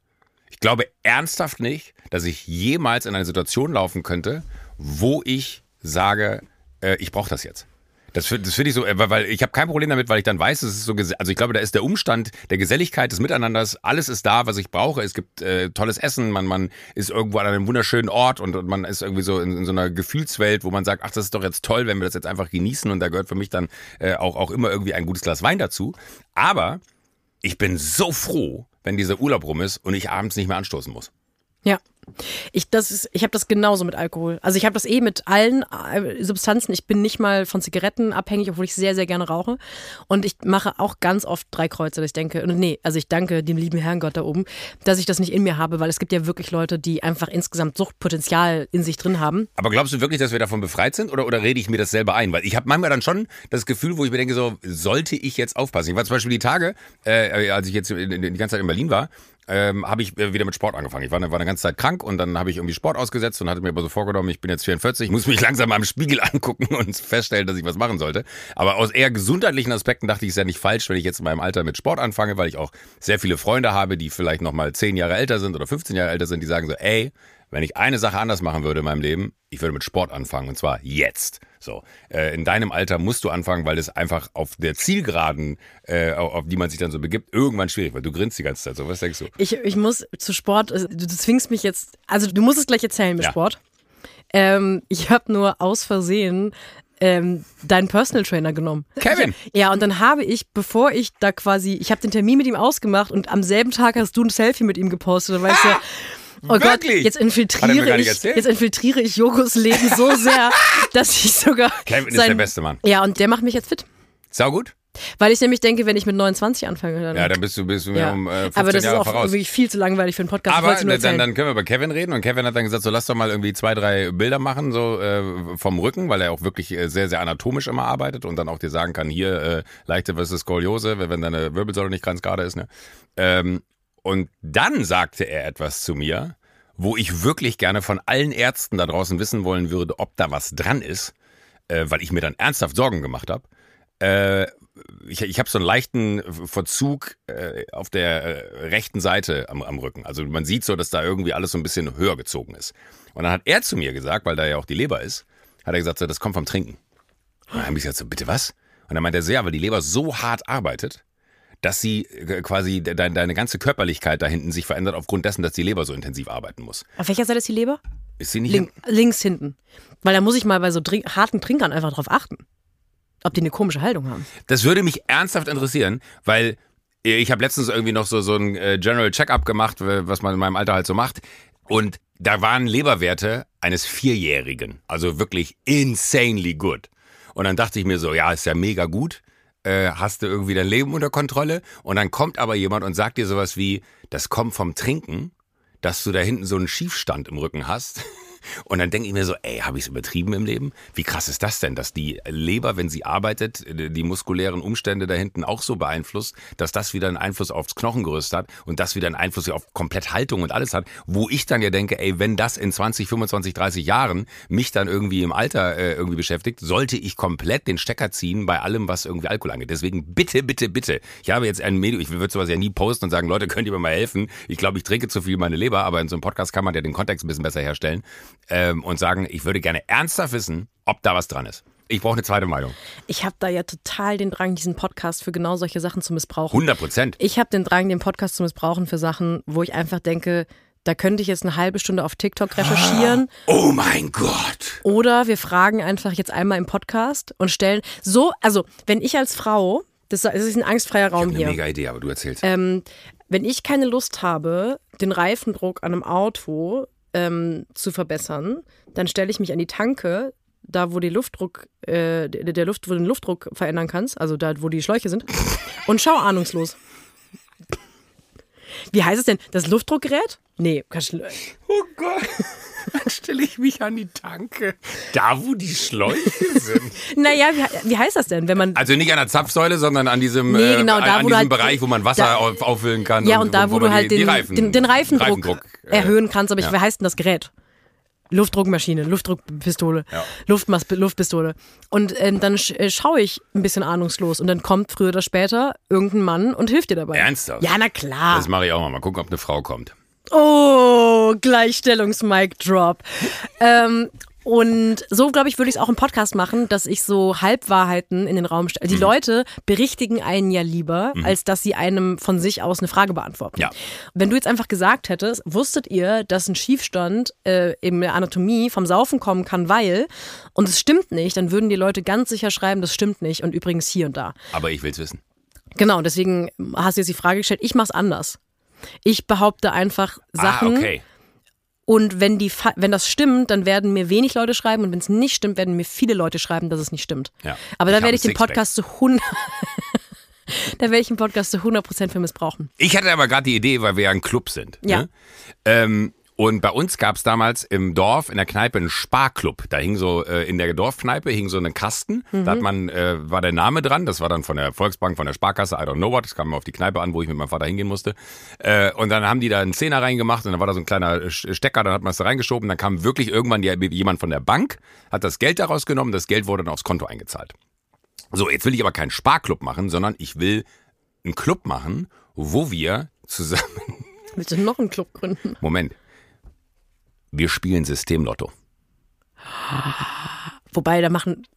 Ich glaube ernsthaft nicht, dass ich jemals in eine Situation laufen könnte, wo ich sage, äh, ich brauche das jetzt. Das, das finde ich so, äh, weil ich habe kein Problem damit, weil ich dann weiß, es ist so, also ich glaube, da ist der Umstand der Geselligkeit, des Miteinanders, alles ist da, was ich brauche. Es gibt äh, tolles Essen, man, man ist irgendwo an einem wunderschönen Ort und, und man ist irgendwie so in, in so einer Gefühlswelt, wo man sagt, ach, das ist doch jetzt toll, wenn wir das jetzt einfach genießen und da gehört für mich dann äh, auch, auch immer irgendwie ein gutes Glas Wein dazu. Aber ich bin so froh, wenn dieser Urlaub rum ist und ich abends nicht mehr anstoßen muss. Ja. Ich, ich habe das genauso mit Alkohol. Also ich habe das eh mit allen äh, Substanzen. Ich bin nicht mal von Zigaretten abhängig, obwohl ich sehr, sehr gerne rauche. Und ich mache auch ganz oft drei Kreuze, dass ich denke, nee, also ich danke dem lieben Herrn Gott da oben, dass ich das nicht in mir habe, weil es gibt ja wirklich Leute, die einfach insgesamt Suchtpotenzial in sich drin haben. Aber glaubst du wirklich, dass wir davon befreit sind oder, oder rede ich mir das selber ein? Weil ich habe manchmal dann schon das Gefühl, wo ich mir denke, so, sollte ich jetzt aufpassen? Ich war zum Beispiel die Tage, äh, als ich jetzt die ganze Zeit in Berlin war, ähm, habe ich äh, wieder mit Sport angefangen. Ich war, war eine ganze Zeit krank und dann habe ich irgendwie Sport ausgesetzt und hatte mir aber so vorgenommen, ich bin jetzt 44, muss mich langsam im Spiegel angucken und feststellen, dass ich was machen sollte. Aber aus eher gesundheitlichen Aspekten dachte ich, es ist ja nicht falsch, wenn ich jetzt in meinem Alter mit Sport anfange, weil ich auch sehr viele Freunde habe, die vielleicht noch mal 10 Jahre älter sind oder 15 Jahre älter sind, die sagen so, ey, wenn ich eine Sache anders machen würde in meinem Leben, ich würde mit Sport anfangen und zwar jetzt. So, äh, in deinem Alter musst du anfangen, weil es einfach auf der Zielgeraden, äh, auf die man sich dann so begibt, irgendwann schwierig wird. Du grinst die ganze Zeit. So, was denkst du? Ich, ich muss zu Sport, also du, du zwingst mich jetzt, also du musst es gleich erzählen mit Ja. Sport. Ähm, ich habe nur aus Versehen ähm, deinen Personal Trainer genommen. Kevin! Ja, und dann habe ich, bevor ich da quasi, ich habe den Termin mit ihm ausgemacht und am selben Tag hast du ein Selfie mit ihm gepostet. Da war ich so, oh Gott, Wirklich? jetzt er mir infiltriere ich, jetzt infiltriere ich Jogos Leben so sehr, dass ich sogar. Kevin ist sein- der beste Mann. Ja, und der macht mich jetzt fit. Sau gut? Weil ich nämlich denke, wenn ich mit 29 anfange, dann. Ja, dann bist du, bist du mir Ja. um äh, 15 Aber das Jahre ist auch voraus. wirklich viel zu langweilig für einen Podcast. Aber dann, dann können wir über Kevin reden und Kevin hat dann gesagt, so lass doch mal irgendwie zwei, drei Bilder machen, so äh, vom Rücken, weil er auch wirklich äh, sehr, sehr anatomisch immer arbeitet und dann auch dir sagen kann, hier äh, leichte versus Skoliose, wenn deine Wirbelsäule nicht ganz gerade ist. Ne? Ähm, und dann sagte er etwas zu mir, wo ich wirklich gerne von allen Ärzten da draußen wissen wollen würde, ob da was dran ist, äh, weil ich mir dann ernsthaft Sorgen gemacht habe. Äh, ich, ich habe so einen leichten Verzug äh, auf der äh, rechten Seite am, am Rücken. Also man sieht so, dass da irgendwie alles so ein bisschen höher gezogen ist. Und dann hat er zu mir gesagt, weil da ja auch die Leber ist, hat er gesagt, so, das kommt vom Trinken. Und dann habe ich gesagt, so, bitte was? Und dann meint er so, ja, weil die Leber so hart arbeitet, dass sie äh, quasi de deine, ganze Körperlichkeit da hinten sich verändert aufgrund dessen, dass die Leber so intensiv arbeiten muss. Auf welcher Seite ist die Leber? Ist sie nicht? Link, links hinten. Weil da muss ich mal bei so trink harten Trinkern einfach drauf achten. Ob die eine komische Haltung haben. Das würde mich ernsthaft interessieren, weil ich habe letztens irgendwie noch so, so ein äh, General Checkup gemacht, äh, was man in meinem Alter halt so macht. Und da waren Leberwerte eines Vierjährigen. Also wirklich insanely good. Und dann dachte ich mir so, ja, ist ja mega gut. Äh, hast du irgendwie dein Leben unter Kontrolle? Und dann kommt aber jemand und sagt dir sowas wie, das kommt vom Trinken, dass du da hinten so einen Schiefstand im Rücken hast. Und dann denke ich mir so, ey, habe ich es übertrieben im Leben? Wie krass ist das denn, dass die Leber, wenn sie arbeitet, die muskulären Umstände da hinten auch so beeinflusst, dass das wieder einen Einfluss aufs Knochengerüst hat und das wieder einen Einfluss auf komplett Haltung und alles hat, wo ich dann ja denke, ey, wenn das in 20, 25, 30 Jahren mich dann irgendwie im Alter äh, irgendwie beschäftigt, sollte ich komplett den Stecker ziehen bei allem, was irgendwie Alkohol angeht. Deswegen bitte, bitte, bitte. Ich habe jetzt ein Medium, ich würde sowas ja nie posten und sagen, Leute, könnt ihr mir mal helfen? Ich glaube, ich trinke zu viel meine Leber, aber in so einem Podcast kann man ja den Kontext ein bisschen besser herstellen ähm, und sagen, ich würde gerne ernsthaft wissen, ob da was dran ist. Ich brauche eine zweite Meinung. Ich habe da ja total den Drang, diesen Podcast für genau solche Sachen zu missbrauchen. 100 Prozent. Ich habe den Drang, den Podcast zu missbrauchen für Sachen, wo ich einfach denke, da könnte ich jetzt eine halbe Stunde auf TikTok recherchieren. Oh mein Gott. Oder wir fragen einfach jetzt einmal im Podcast und stellen so, also wenn ich als Frau, das, ist ein angstfreier Raum ich hier. Eine mega Idee, aber du erzählst. Ähm, wenn ich keine Lust habe, den Reifendruck an einem Auto ähm, zu verbessern, dann stelle ich mich an die Tanke, da wo die Luftdruck, äh, der, Luft, wo du den Luftdruck verändern kannst, also da wo die Schläuche sind, und schau ahnungslos. Wie heißt es denn? Das Luftdruckgerät? Nee, kannst du. Oh Gott. Dann stelle ich mich an die Tanke. Da, wo die Schläuche sind. naja, wie, wie heißt das denn, wenn man. Also nicht an der Zapfsäule, sondern an diesem, Nee, genau, äh, da, an wo du diesem halt- Bereich, wo man Wasser da- auf, auffüllen kann. ja, und da, wo, du man halt die, den, die Reifen, den, den Reifendruck, Reifendruck, äh, erhöhen kannst. Aber ich, ja. wie heißt denn das Gerät? Luftdruckmaschine, Luftdruckpistole, Ja. Luftmas Luftpistole. Und ähm, dann sch äh, schaue ich ein bisschen ahnungslos und dann kommt früher oder später irgendein Mann und hilft dir dabei. Ernsthaft? Ja, na klar. Das mache ich auch mal. Mal gucken, ob eine Frau kommt. Oh, Gleichstellungs-Mic-Drop. ähm, und so, glaube ich, würde ich es auch im Podcast machen, dass ich so Halbwahrheiten in den Raum stelle. Mhm. Die Leute berichtigen einen ja lieber, als dass sie einem von sich aus eine Frage beantworten. Ja. Wenn du jetzt einfach gesagt hättest, wusstet ihr, dass ein Schiefstand äh, in der Anatomie vom Saufen kommen kann, weil, und es stimmt nicht, dann würden die Leute ganz sicher schreiben, das stimmt nicht und übrigens hier und da. Aber ich will es wissen. Genau, deswegen hast du jetzt die Frage gestellt, ich mache es anders. Ich behaupte einfach Sachen. Ah, okay. Und wenn, die, wenn das stimmt, dann werden mir wenig Leute schreiben und wenn es nicht stimmt, werden mir viele Leute schreiben, dass es nicht stimmt. Ja. Aber da werde ich den. Podcast zu 100 Da werde ich den Podcast zu 100% für missbrauchen. Ich hatte aber gerade die Idee, weil wir ja ein Club sind. Ja. Ne? Ähm, und bei uns gab es damals im Dorf in der Kneipe einen Sparclub. Da hing so äh, in der Dorfkneipe hing so ein Kasten. Da hat man äh, war der Name dran. Das war dann von der Volksbank, von der Sparkasse. I don't know what. Das kam auf die Kneipe an, wo ich mit meinem Vater hingehen musste. Äh, und dann haben die da einen Zehner reingemacht und dann war da so ein kleiner Sch- Stecker. Dann hat man es da reingeschoben. Dann kam wirklich irgendwann die, jemand von der Bank, hat das Geld daraus genommen. Das Geld wurde dann aufs Konto eingezahlt. So, jetzt will ich aber keinen Sparclub machen, sondern ich will einen Club machen, wo wir zusammen. Willst du noch einen Club gründen? Moment. Wir spielen Systemlotto. Wobei, da machen,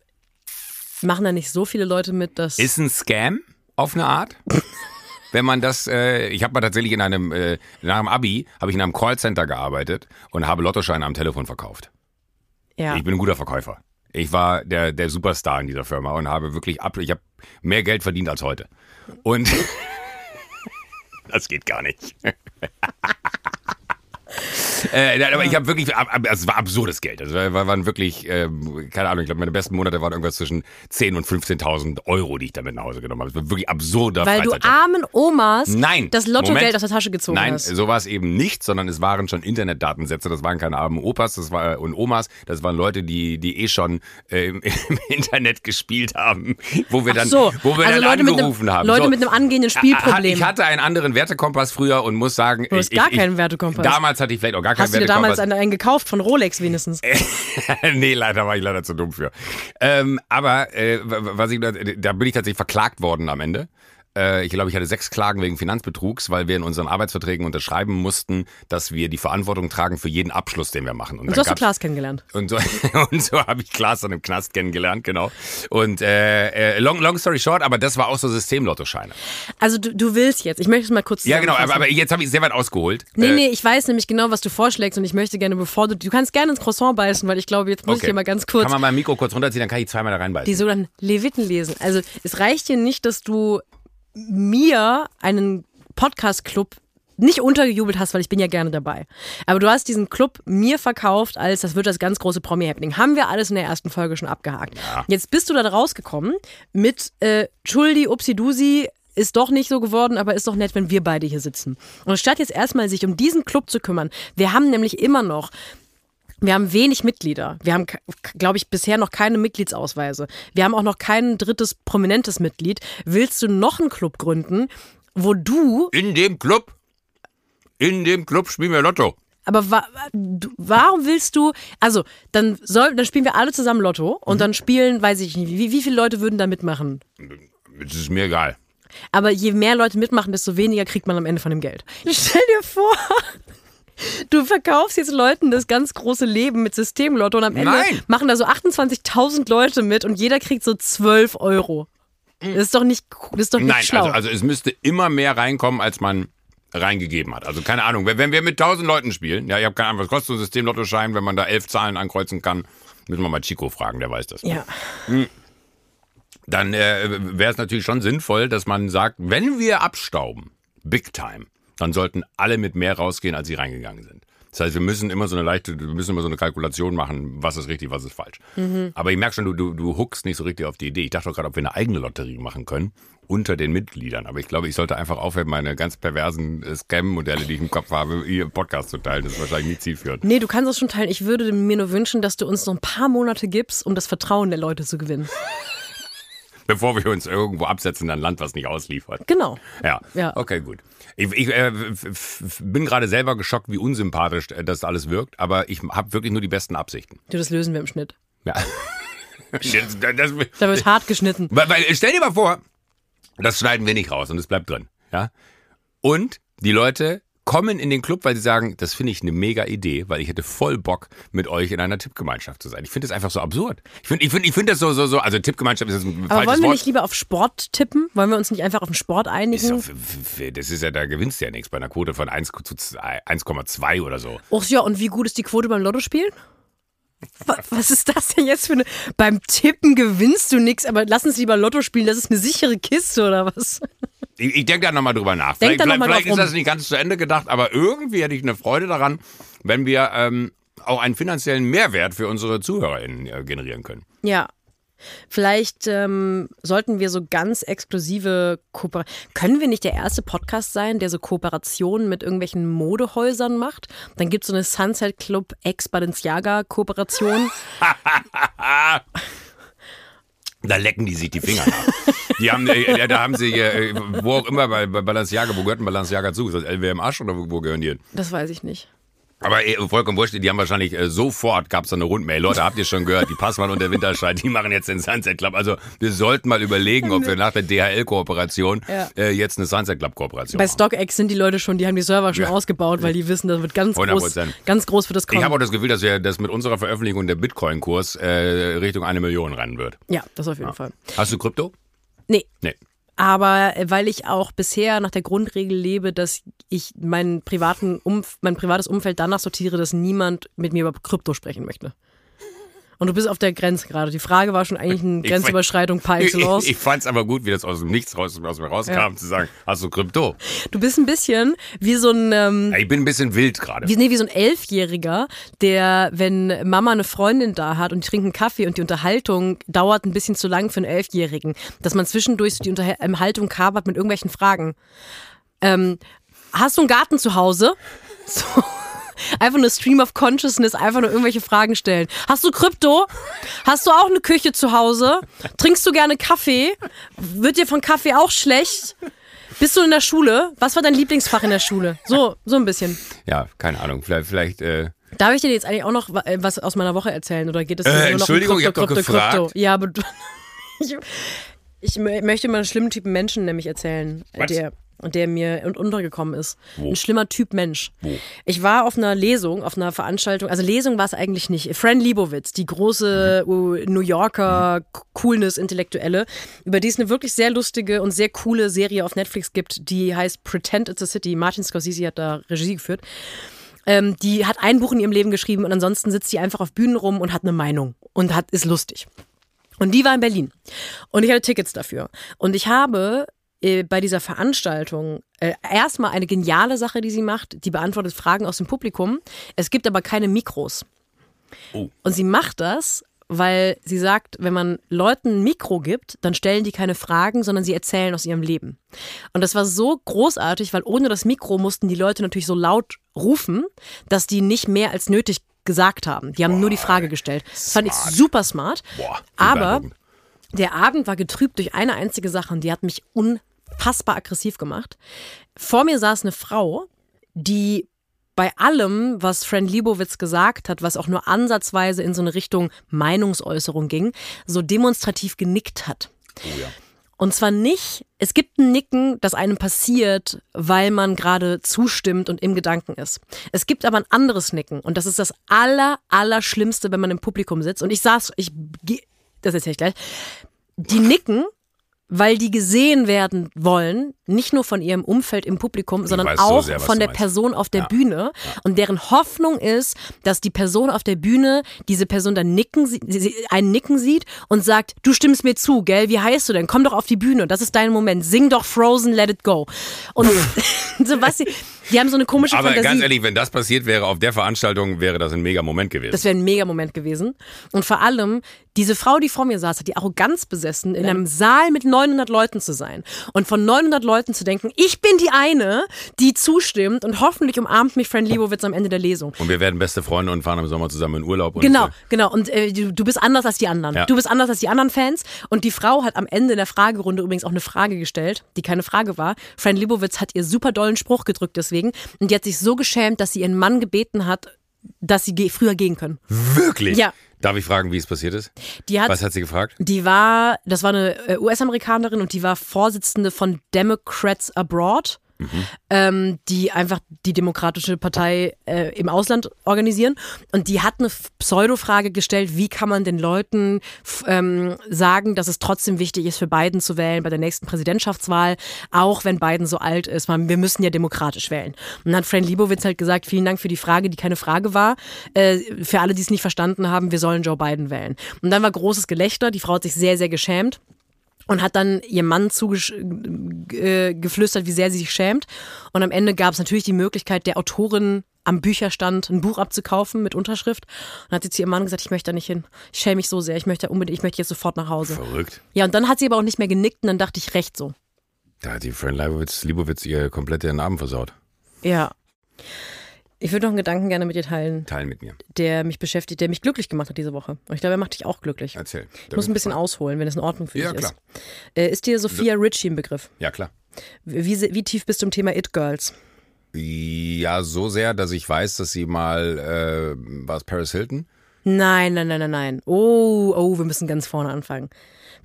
machen da nicht so viele Leute mit, dass. Ist ein Scam auf eine Art. Wenn man das, äh, ich habe mal tatsächlich in einem, äh, nach dem Abi, habe ich in einem Callcenter gearbeitet und habe Lottoscheine am Telefon verkauft. ja. Ich bin ein guter Verkäufer. Ich war der, der Superstar in dieser Firma und habe wirklich ab, ich habe mehr Geld verdient als heute. Und das geht gar nicht. Äh, nein, aber ich habe wirklich, ab- es war absurdes Geld. Es war, waren wirklich, ähm, keine Ahnung, ich glaube, meine besten Monate waren irgendwas zwischen 10.000 und 15.000 Euro, die ich damit nach Hause genommen habe. Es war wirklich absurder Weil du armen Omas Nein. das Lottogeld aus der Tasche gezogen Nein, hast. so war es eben nicht, sondern es waren schon Internetdatensätze. Das waren keine armen Opas das war, und Omas. Das waren Leute, die, die eh schon äh, im, im Internet gespielt haben, wo wir dann, so, wo wir also dann Leute mit einem, angerufen haben. Leute so. mit einem angehenden Spielproblem. Ich hatte einen anderen Wertekompass früher und muss sagen, Du hast ich, gar ich, keinen Wertekompass. Damals hatte ich vielleicht auch gar keinen Hast du dir damals einen, einen gekauft von Rolex wenigstens? nee, leider war ich leider zu dumm für. Ähm, aber äh, was ich, da bin ich tatsächlich verklagt worden am Ende. Äh, Ich glaube, ich hatte sechs Klagen wegen Finanzbetrugs, weil wir in unseren Arbeitsverträgen unterschreiben mussten, dass wir die Verantwortung tragen für jeden Abschluss, den wir machen. Und so dann hast du Klaas kennengelernt. und so, und so habe ich Klaas dann im Knast kennengelernt, genau. Und äh, äh, long, long story short, aber das war auch so Systemlottoscheine. Also du, du willst jetzt, ich möchte es mal kurz Ja, genau, aber, aber jetzt habe ich sehr weit ausgeholt. Nee, Äh, nee, ich weiß nämlich genau, was du vorschlägst und ich möchte gerne, bevor du, du kannst gerne ins Croissant beißen, weil ich glaube, jetzt muss ich okay. dir mal ganz kurz Kann man mein Mikro kurz runterziehen, dann kann ich zweimal da reinbeißen. die sogenannten Leviten lesen. Also es reicht dir nicht, dass du mir einen Podcast-Club nicht untergejubelt hast, weil ich bin ja gerne dabei. Aber du hast diesen Club mir verkauft, als das wird das ganz große Promi-Happening. Haben wir alles in der ersten Folge schon abgehakt. Jetzt bist du da rausgekommen mit äh, Schuldi, Upsi-Dusi, ist doch nicht so geworden, aber ist doch nett, wenn wir beide hier sitzen. Und statt jetzt erstmal sich um diesen Club zu kümmern, wir haben nämlich immer noch Wir haben wenig Mitglieder. Wir haben, glaube ich, bisher noch keine Mitgliedsausweise. Wir haben auch noch kein drittes prominentes Mitglied. Willst du noch einen Club gründen, wo du. In dem Club? In dem Club spielen wir Lotto. Aber wa warum willst du, also dann soll, dann spielen wir alle zusammen Lotto und mhm. dann spielen, weiß ich nicht, wie, wie viele Leute würden da mitmachen? Das ist mir egal. Aber je mehr Leute mitmachen, desto weniger kriegt man am Ende von dem Geld. Stell dir vor, du verkaufst jetzt Leuten das ganz große Leben mit Systemlotto und am Ende Nein. machen da so 28.000 Leute mit und jeder kriegt so 12 Euro. Das ist doch nicht, das ist doch nicht Nein, schlau. Also, also es müsste immer mehr reinkommen, als man reingegeben hat. Also keine Ahnung, wenn wir mit 1000 Leuten spielen, ja, ich habe keine Ahnung, was kostet so ein System-Lottoschein, wenn man da elf Zahlen ankreuzen kann, müssen wir mal Chico fragen, der weiß das. Ja. Hm. Dann äh, wäre es natürlich schon sinnvoll, dass man sagt, wenn wir abstauben, big time, dann sollten alle mit mehr rausgehen, als sie reingegangen sind. Das heißt, wir müssen immer so eine leichte, wir müssen immer so eine Kalkulation machen, was ist richtig, was ist falsch. Mhm. Aber ich merke schon, du, du, du huckst nicht so richtig auf die Idee. Ich dachte doch gerade, ob wir eine eigene Lotterie machen können unter den Mitgliedern. Aber ich glaube, ich sollte einfach aufhören, meine ganz perversen äh, Scam-Modelle, die ich im Kopf habe, hier im Podcast zu teilen. Das ist wahrscheinlich nicht zielführend. Nee, du kannst es schon teilen. Ich würde mir nur wünschen, dass du uns noch ein paar Monate gibst, um das Vertrauen der Leute zu gewinnen. Bevor wir uns irgendwo absetzen ein Land, was nicht ausliefert. Genau. Ja. ja. Okay, gut. Ich, ich äh, bin gerade selber geschockt, wie unsympathisch äh, das alles wirkt, aber ich habe wirklich nur die besten Absichten. Du, das lösen wir im Schnitt. Ja. das, das, da wird hart geschnitten. Weil, weil, stell dir mal vor, das schneiden wir nicht raus und es bleibt drin. Ja? Und die Leute kommen in den Club, weil sie sagen, das finde ich eine mega Idee, weil ich hätte voll Bock, mit euch in einer Tippgemeinschaft zu sein. Ich finde das einfach so absurd. Ich finde ich find, ich find das so, so, so, also Tippgemeinschaft ist ein Aber wollen wir nicht lieber auf Sport tippen? Wollen wir uns nicht einfach auf den Sport einigen? Ist doch, das ist ja, da gewinnst du ja nichts bei einer Quote von 1,2 oder so. Ach ja, und wie gut ist die Quote beim Lottospielen? Was ist das denn jetzt für eine. Beim Tippen gewinnst du nichts, aber lass uns lieber Lotto spielen, das ist eine sichere Kiste oder was? Ich, ich denke da nochmal drüber nach. Denk vielleicht, vielleicht, vielleicht ist das nicht ganz zu Ende gedacht, aber irgendwie hätte ich eine Freude daran, wenn wir ähm, auch einen finanziellen Mehrwert für unsere ZuhörerInnen äh, generieren können. Ja, Vielleicht ähm, sollten wir so ganz exklusive Kooperationen. Können wir nicht der erste Podcast sein, der so Kooperationen mit irgendwelchen Modehäusern macht? Dann gibt es so eine Sunset Club ex Balenciaga Kooperation. Da lecken die sich die Finger nach. Die haben, äh, da haben sie, äh, wo auch immer, bei, bei Balenciaga, wo gehört ein Balenciaga zu? Ist das LWM Asch oder wo, wo gehören die hin? Das weiß ich nicht. Aber äh, vollkommen wurscht, die haben wahrscheinlich äh, sofort, gab es eine Rundmail. Leute, habt ihr schon gehört, die Passmann und der Winterscheid, die machen jetzt den Sunset Club. Also wir sollten mal überlegen, ob wir nach der DHL-Kooperation ja. äh, jetzt eine Sunset Club-Kooperation Bei StockX sind die Leute schon, die haben die Server schon ja. ausgebaut, weil die wissen, das wird ganz 100%. groß, ganz groß für das kommen. Ich habe auch das Gefühl, dass wir das mit unserer Veröffentlichung der Bitcoin-Kurs äh, Richtung eine Million rennen wird. Ja, das auf jeden ja. Fall. Hast du Krypto? Nee. Nee. Aber äh, weil ich auch bisher nach der Grundregel lebe, dass ich meinen privaten Umf mein privates Umfeld danach sortiere, dass niemand mit mir über Krypto sprechen möchte. Und du bist auf der Grenze gerade. Die Frage war schon eigentlich eine Grenzüberschreitung par excellence. Ich, ich, ich fand es aber gut, wie das aus dem Nichts raus, aus mir rauskam, ja. zu sagen, hast du Krypto? Du bist ein bisschen wie so ein... Ähm, ich bin ein bisschen wild gerade. Wie, nee, wie so ein Elfjähriger, der, wenn Mama eine Freundin da hat und die trinken Kaffee und die Unterhaltung dauert ein bisschen zu lang für einen Elfjährigen, dass man zwischendurch die Unterhaltung kabert mit irgendwelchen Fragen. Ähm, hast du einen Garten zu Hause? So einfach nur Stream of Consciousness, einfach nur irgendwelche Fragen stellen. Hast du Krypto? Hast du auch eine Küche zu Hause? Trinkst du gerne Kaffee? Wird dir von Kaffee auch schlecht? Bist du in der Schule? Was war dein Lieblingsfach in der Schule? So, so ein bisschen. Ja, keine Ahnung. Vielleicht, vielleicht äh Darf ich dir jetzt eigentlich auch noch äh, was aus meiner Woche erzählen oder geht es äh, nur noch Entschuldigung, um Krypto, ich Krypto, doch gefragt. Krypto? Ja, aber du, ich, ich möchte mal einen schlimmen Typen Menschen nämlich erzählen, was? der und der mir untergekommen ist. Wo? Ein schlimmer Typ Mensch. Wo? Ich war auf einer Lesung, auf einer Veranstaltung, also Lesung war es eigentlich nicht. Fran Lebowitz, die große mhm. New Yorker mhm. Coolness-Intellektuelle, über die es eine wirklich sehr lustige und sehr coole Serie auf Netflix gibt, die heißt Pretend It's a City. Martin Scorsese hat da Regie geführt. Ähm, die hat ein Buch in ihrem Leben geschrieben und ansonsten sitzt sie einfach auf Bühnen rum und hat eine Meinung und hat, ist lustig. Und die war in Berlin. Und ich hatte Tickets dafür. Und ich habe äh, bei dieser Veranstaltung äh, erstmal eine geniale Sache, die sie macht. Die beantwortet Fragen aus dem Publikum. Es gibt aber keine Mikros. Oh. Und sie macht das, weil sie sagt, wenn man Leuten ein Mikro gibt, dann stellen die keine Fragen, sondern sie erzählen aus ihrem Leben. Und das war so großartig, weil ohne das Mikro mussten die Leute natürlich so laut rufen, dass die nicht mehr als nötig gesagt haben. Die haben Boah, nur die Frage gestellt. Das fand ich super smart. Boah, aber der Abend war getrübt durch eine einzige Sache und die hat mich unfassbar aggressiv gemacht. Vor mir saß eine Frau, die bei allem, was Fran Libowitz gesagt hat, was auch nur ansatzweise in so eine Richtung Meinungsäußerung ging, so demonstrativ genickt hat. Oh ja. Und zwar nicht, es gibt ein Nicken, das einem passiert, weil man gerade zustimmt und im Gedanken ist. Es gibt aber ein anderes Nicken und das ist das aller, aller Schlimmste, wenn man im Publikum sitzt. Und ich saß, ich, das erzähle ich gleich. Die nicken, weil die gesehen werden wollen, nicht nur von ihrem Umfeld im Publikum, ich sondern auch so sehr, von der Person auf der ja. Bühne. Ja. Und deren Hoffnung ist, dass die Person auf der Bühne diese Person dann nicken, einen Nicken sieht und sagt, du stimmst mir zu, gell? Wie heißt du denn? Komm doch auf die Bühne. Das ist dein Moment. Sing doch Frozen, let it go. Und so was sie, die haben so eine komische Aber Fantasie. ganz ehrlich, wenn das passiert wäre auf der Veranstaltung, wäre das ein mega Moment gewesen. Das wäre ein mega Moment gewesen. Und vor allem, diese Frau, die vor mir saß, hat die Arroganz besessen, in einem Saal mit 900 Leuten zu sein. Und von 900 Leuten zu denken, ich bin die eine, die zustimmt und hoffentlich umarmt mich Fran Lebowitz am Ende der Lesung. Und wir werden beste Freunde und fahren im Sommer zusammen in Urlaub. genau, genau. Und äh, du, du, bist anders als die anderen. Ja. Du bist anders als die anderen Fans. Und die Frau hat am Ende der Fragerunde übrigens auch eine Frage gestellt, die keine Frage war. Fran Lebowitz hat ihr super dollen Spruch gedrückt deswegen. Und die hat sich so geschämt, dass sie ihren Mann gebeten hat, dass sie früher gehen können. Wirklich? Ja. Darf ich fragen, wie es passiert ist? Hat, Was hat sie gefragt? Die war, das war eine äh, US-Amerikanerin und die war Vorsitzende von Democrats Abroad mhm. ähm, die einfach die Demokratische Partei äh, im Ausland organisieren. Und die hat eine Pseudo-Frage gestellt, wie kann man den Leuten ähm, sagen, dass es trotzdem wichtig ist, für Biden zu wählen bei der nächsten Präsidentschaftswahl, auch wenn Biden so alt ist. Man, wir müssen ja demokratisch wählen. Und dann hat Fran Libowitz halt gesagt, vielen Dank für die Frage, die keine Frage war. Äh, für alle, die es nicht verstanden haben, wir sollen Joe Biden wählen. Und dann war großes Gelächter. Die Frau hat sich sehr, sehr geschämt und hat dann ihrem Mann zugeflüstert, wie sehr sie sich schämt. Und am Ende gab es natürlich die Möglichkeit, der Autorin am Bücherstand ein Buch abzukaufen mit Unterschrift. Und hat sie zu ihrem Mann gesagt, ich möchte da nicht hin. Ich schäme mich so sehr. Ich möchte unbedingt, ich möchte jetzt sofort nach Hause. Verrückt. Ja, und dann hat sie aber auch nicht mehr genickt und dann dachte ich, recht so. Da hat die Fran Leibowitz, Liebowitz ihr komplett ihren Abend versaut. Ja. Ich würde noch einen Gedanken gerne mit dir teilen. Teilen mit mir. Der mich beschäftigt, der mich glücklich gemacht hat diese Woche. Und ich glaube, er macht dich auch glücklich. Erzähl. Ich muss ein bisschen ausholen, wenn es in Ordnung für ja, dich klar. ist. Äh, ist dir Sophia Ritchie ein Begriff? Ja, klar. Wie, wie tief bist du im Thema It Girls? Ja, so sehr, dass ich weiß, dass sie mal, äh, war es Paris Hilton? Nein, nein, nein, nein, nein. Oh, oh, wir müssen ganz vorne anfangen.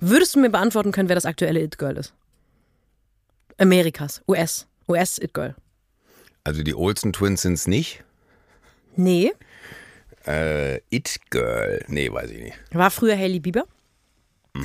Würdest du mir beantworten können, wer das aktuelle It Girl ist? Amerikas, US, US It Girl. Also die Olsen Twins sind es nicht? Nee. Äh, It Girl. Nee, weiß ich nicht. War früher Hailey Bieber.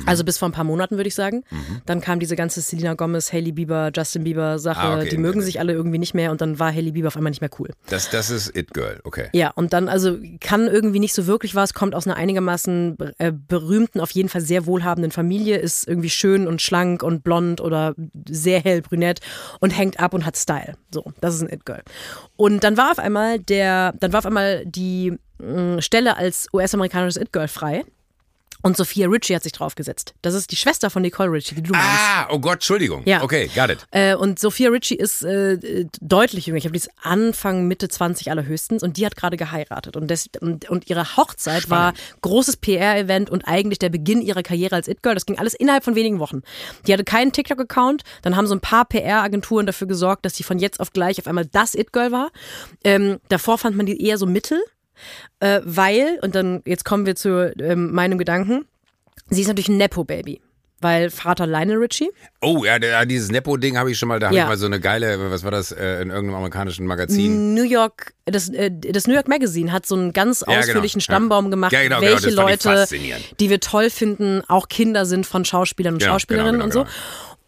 Mhm. Also bis vor ein paar Monaten, würde ich sagen. Mhm. Dann kam diese ganze Selena Gomez, Hailey Bieber, Justin Bieber Sache. Ah, okay. Die mögen sich alle irgendwie nicht mehr und dann war Hailey Bieber auf einmal nicht mehr cool. Das, das ist It Girl, okay. Ja, und dann, also kann irgendwie nicht so wirklich was, kommt aus einer einigermaßen äh, berühmten, auf jeden Fall sehr wohlhabenden Familie, ist irgendwie schön und schlank und blond oder sehr hell brünett und hängt ab und hat Style. So, das ist ein It Girl. Und dann war auf einmal der, dann war auf einmal die mh, Stelle als US-amerikanisches It Girl frei. Und Sophia Ritchie hat sich draufgesetzt. Das ist die Schwester von Nicole Ritchie, die du meinst. Ah, oh Gott, Entschuldigung. Ja. Okay, got it. Äh, und Sophia Ritchie ist äh, deutlich jünger. Ich habe die Anfang, Mitte 20 allerhöchstens. Und die hat gerade geheiratet. Und, das, und, und ihre Hochzeit Spannend. war großes PR-Event und eigentlich der Beginn ihrer Karriere als It-Girl. Das ging alles innerhalb von wenigen Wochen. Die hatte keinen TikTok-Account. Dann haben so ein paar PR-Agenturen dafür gesorgt, dass sie von jetzt auf gleich auf einmal das It-Girl war. Ähm, davor fand man die eher so mittel. Äh, weil, und dann jetzt kommen wir zu ähm, meinem Gedanken, sie ist natürlich ein Nepo-Baby. Weil Vater Lionel Richie. Oh, ja, dieses Nepo-Ding habe ich schon mal, da habe ja. ich mal so eine geile, was war das, äh, in irgendeinem amerikanischen Magazin? New York, das, äh, das New York Magazine hat so einen ganz ja, genau. ausführlichen genau. Stammbaum gemacht, ja, genau, welche genau, Leute, die wir toll finden, auch Kinder sind von Schauspielern und genau, Schauspielerinnen genau, und so.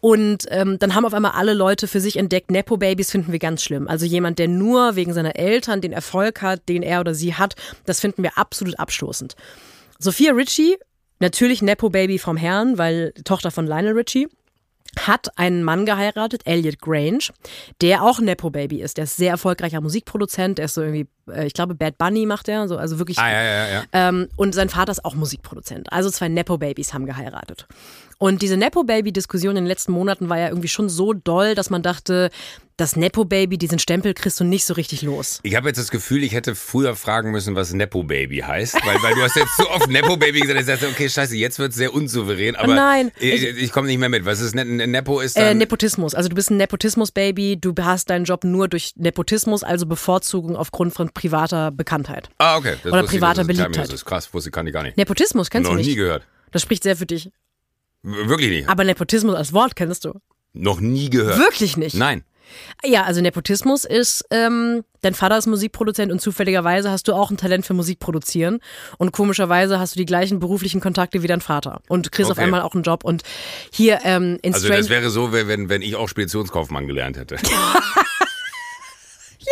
Und ähm, dann haben auf einmal alle Leute für sich entdeckt, Nepo-Babys finden wir ganz schlimm. Also jemand, der nur wegen seiner Eltern den Erfolg hat, den er oder sie hat, das finden wir absolut abstoßend. Sophia Ritchie, natürlich Nepo-Baby vom Herrn, weil Tochter von Lionel Ritchie hat einen Mann geheiratet, Elliot Grange, der auch Nepo-Baby ist. Der ist sehr erfolgreicher Musikproduzent. Der ist so irgendwie, äh, ich glaube, Bad Bunny macht er, so, also wirklich. Ah, ja, ja, ja. Ähm, und sein Vater ist auch Musikproduzent. Also zwei Nepo-Babys haben geheiratet. Und diese Nepo-Baby-Diskussion in den letzten Monaten war ja irgendwie schon so doll, dass man dachte, das Nepo-Baby, diesen Stempel kriegst du nicht so richtig los. Ich habe jetzt das Gefühl, ich hätte früher fragen müssen, was Nepo-Baby heißt, weil, weil du hast jetzt so oft Nepo-Baby gesagt, ich dachte, okay, scheiße, jetzt wird es sehr unsouverän, aber Nein, ich, ich- ich komme nicht mehr mit. Was ist ne Nepo ist Äh, dann... Nepotismus. Also du bist ein Nepotismus-Baby, du hast deinen Job nur durch Nepotismus, also Bevorzugung aufgrund von privater Bekanntheit. ah, okay. Das oder ich, privater es Terminus Beliebtheit. ist. Krass, wusste kann ich gar nicht. Nepotismus kennst Noch du nie nicht. gehört. Das spricht sehr für dich. Wirklich nicht. Aber Nepotismus als Wort kennst du. Noch nie gehört. Wirklich nicht. Nein. Ja, also Nepotismus ist, ähm, dein Vater ist Musikproduzent und zufälligerweise hast du auch ein Talent für Musik produzieren und komischerweise hast du die gleichen beruflichen Kontakte wie dein Vater und kriegst auf Okay. einmal auch einen Job und hier ähm, in Also Strange das wäre so, wenn, wenn ich auch Speditionskaufmann gelernt hätte. ja.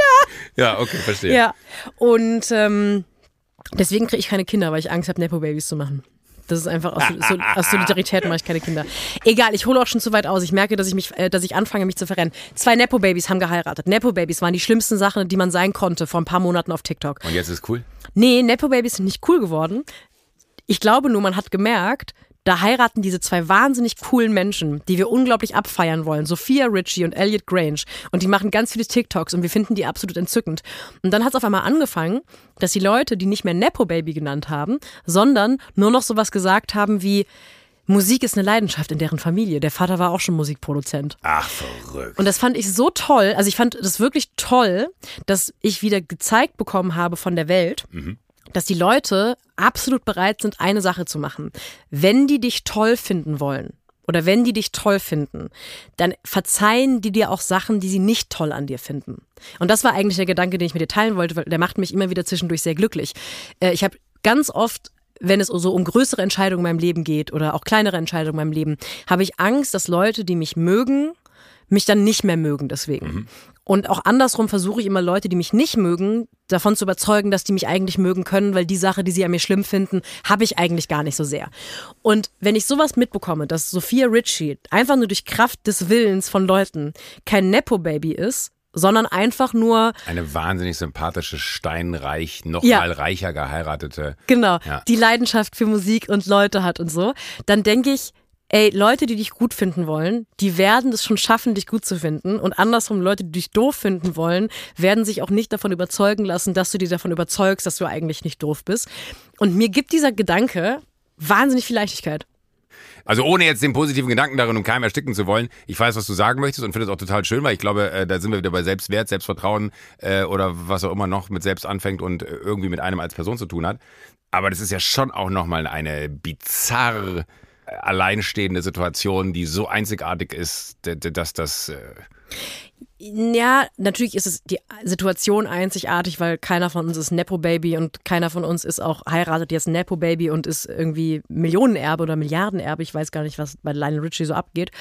Ja, okay, verstehe. ja und ähm, deswegen kriege ich keine Kinder, weil ich Angst habe, Nepo-Babys zu machen. Das ist einfach aus, so, aus Solidarität mache ich keine Kinder. Egal, ich hole auch schon zu weit aus. Ich merke, dass ich mich, äh, dass ich anfange, mich zu verrennen. Zwei Nepo-Babys haben geheiratet. Nepo-Babys waren die schlimmsten Sachen, die man sein konnte vor ein paar Monaten auf TikTok. Und jetzt ist cool? Nee, Nepo-Babys sind nicht cool geworden. Ich glaube nur, man hat gemerkt, da heiraten diese zwei wahnsinnig coolen Menschen, die wir unglaublich abfeiern wollen. Sophia Ritchie und Elliot Grange. Und die machen ganz viele TikToks und wir finden die absolut entzückend. Und dann hat es auf einmal angefangen, dass die Leute, die nicht mehr Nepo-Baby genannt haben, sondern nur noch sowas gesagt haben wie, Musik ist eine Leidenschaft in deren Familie. Der Vater war auch schon Musikproduzent. Ach, verrückt. Und das fand ich so toll. Also ich fand das wirklich toll, dass ich wieder gezeigt bekommen habe von der Welt, dass die Leute absolut bereit sind, eine Sache zu machen. Wenn die dich toll finden wollen oder wenn die dich toll finden, dann verzeihen die dir auch Sachen, die sie nicht toll an dir finden. Und das war eigentlich der Gedanke, den ich mit dir teilen wollte, weil der macht mich immer wieder zwischendurch sehr glücklich. Äh, Ich habe ganz oft wenn es so um größere Entscheidungen in meinem Leben geht oder auch kleinere Entscheidungen in meinem Leben, habe ich Angst, dass Leute, die mich mögen, mich dann nicht mehr mögen deswegen. Und auch andersrum versuche ich immer Leute, die mich nicht mögen, davon zu überzeugen, dass die mich eigentlich mögen können, weil die Sache, die sie an mir schlimm finden, habe ich eigentlich gar nicht so sehr. Und wenn ich sowas mitbekomme, dass Sophia Ritchie einfach nur durch Kraft des Willens von Leuten kein Nepo-Baby ist, sondern einfach nur Eine wahnsinnig sympathische, steinreich, noch Ja. mal reicher geheiratete. genau, Ja. die Leidenschaft für Musik und Leute hat und so, dann denke ich, ey, Leute, die dich gut finden wollen, die werden es schon schaffen, dich gut zu finden. Und andersrum, Leute, die dich doof finden wollen, werden sich auch nicht davon überzeugen lassen, dass du die davon überzeugst, dass du eigentlich nicht doof bist. Und mir gibt dieser Gedanke wahnsinnig viel Leichtigkeit. Also ohne jetzt den positiven Gedanken darin um keinem ersticken zu wollen. Ich weiß, was du sagen möchtest und finde es auch total schön, weil ich glaube, äh, da sind wir wieder bei Selbstwert, Selbstvertrauen äh, oder was auch immer noch mit selbst anfängt und äh, irgendwie mit einem als Person zu tun hat. Aber das ist ja schon auch nochmal eine bizarr äh, alleinstehende Situation, die so einzigartig ist, dass das... Äh, Ja, natürlich ist es die Situation einzigartig, weil keiner von uns ist Nepo-Baby und keiner von uns ist auch heiratet jetzt Nepo-Baby und ist irgendwie Millionenerbe oder Milliardenerbe. Ich weiß gar nicht, was bei Lionel Richie so abgeht.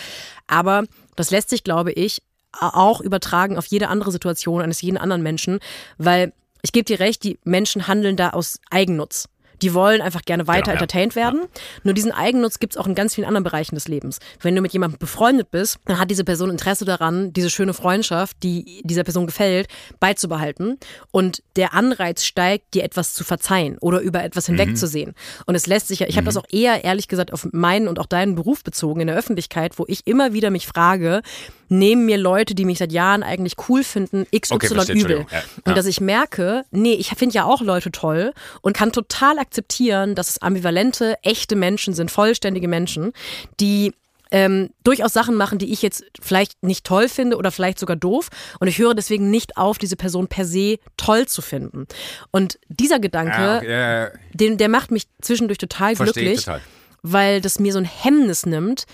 Aber das lässt sich, glaube ich, auch übertragen auf jede andere Situation eines jeden anderen Menschen, weil ich gebe dir recht, die Menschen handeln da aus Eigennutz. Die wollen einfach gerne weiter Genau, ja. entertained werden. Nur diesen Eigennutz gibt es auch in ganz vielen anderen Bereichen des Lebens. Wenn du mit jemandem befreundet bist, dann hat diese Person Interesse daran, diese schöne Freundschaft, die dieser Person gefällt, beizubehalten. Und der Anreiz steigt, dir etwas zu verzeihen oder über etwas hinwegzusehen. Und es lässt sich ja, ich habe das auch eher ehrlich gesagt auf meinen und auch deinen Beruf bezogen in der Öffentlichkeit, wo ich immer wieder mich frage, nehmen mir Leute, die mich seit Jahren eigentlich cool finden, XY Okay, übel. Ja, ja. Und dass ich merke, nee, ich finde ja auch Leute toll und kann total akzeptieren, dass es ambivalente, echte Menschen sind, vollständige Menschen, die ähm, durchaus Sachen machen, die ich jetzt vielleicht nicht toll finde oder vielleicht sogar doof. Und ich höre deswegen nicht auf, diese Person per se toll zu finden. Und dieser Gedanke, ja, okay, den, der macht mich zwischendurch total glücklich, total. weil das mir so ein Hemmnis nimmt,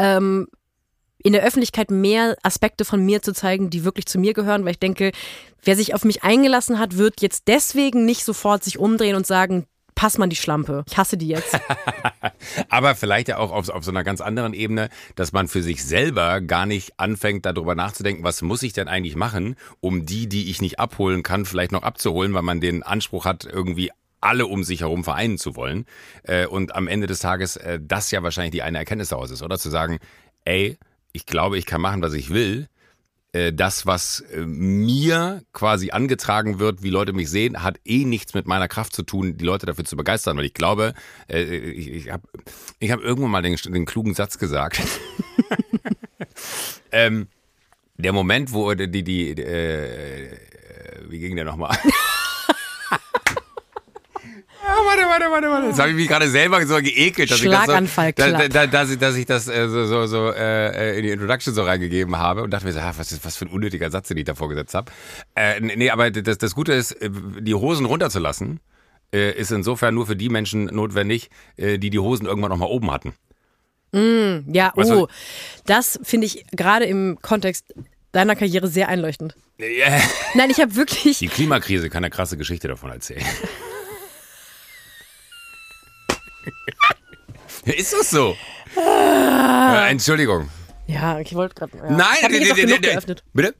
ähm, in der Öffentlichkeit mehr Aspekte von mir zu zeigen, die wirklich zu mir gehören, weil ich denke, wer sich auf mich eingelassen hat, wird jetzt deswegen nicht sofort sich umdrehen und sagen, pass mal die Schlampe, ich hasse die jetzt. Aber vielleicht ja auch auf, auf so einer ganz anderen Ebene, dass man für sich selber gar nicht anfängt, darüber nachzudenken, was muss ich denn eigentlich machen, um die, die ich nicht abholen kann, vielleicht noch abzuholen, weil man den Anspruch hat, irgendwie alle um sich herum vereinen zu wollen. Äh, und am Ende des Tages äh, das ja wahrscheinlich die eine Erkenntnis daraus ist, oder? Zu sagen, ey, ich glaube, ich kann machen, was ich will. Äh, Das, was äh, mir quasi angetragen wird, wie Leute mich sehen, hat eh nichts mit meiner Kraft zu tun, die Leute dafür zu begeistern, weil ich glaube, äh, ich, ich habe ich hab irgendwann mal den, den klugen Satz gesagt. ähm, Der Moment, wo die, die, äh, wie ging der nochmal? warte, warte, warte, warte. Jetzt habe ich mich gerade selber so geekelt, dass Schlaganfall ich das, so, da, da, dass ich, dass ich das äh, so, so, so äh, in die Introduction so reingegeben habe und dachte mir so, ah, was, ist, was für ein unnötiger Satz, den ich da vorgesetzt habe. Äh, nee, aber das, das Gute ist, äh, die Hosen runterzulassen, äh, ist insofern nur für die Menschen notwendig, äh, die die Hosen irgendwann noch mal oben hatten. Mm, ja, weißt oh, das finde ich gerade im Kontext deiner Karriere sehr einleuchtend. Yeah. Nein, ich habe wirklich. Die Klimakrise kann eine krasse Geschichte davon erzählen. Ist das so? Ah. Äh, Entschuldigung. Ja, ich wollte gerade. Ja. Nein, ich nee, nee, nee, geöffnet. Bitte?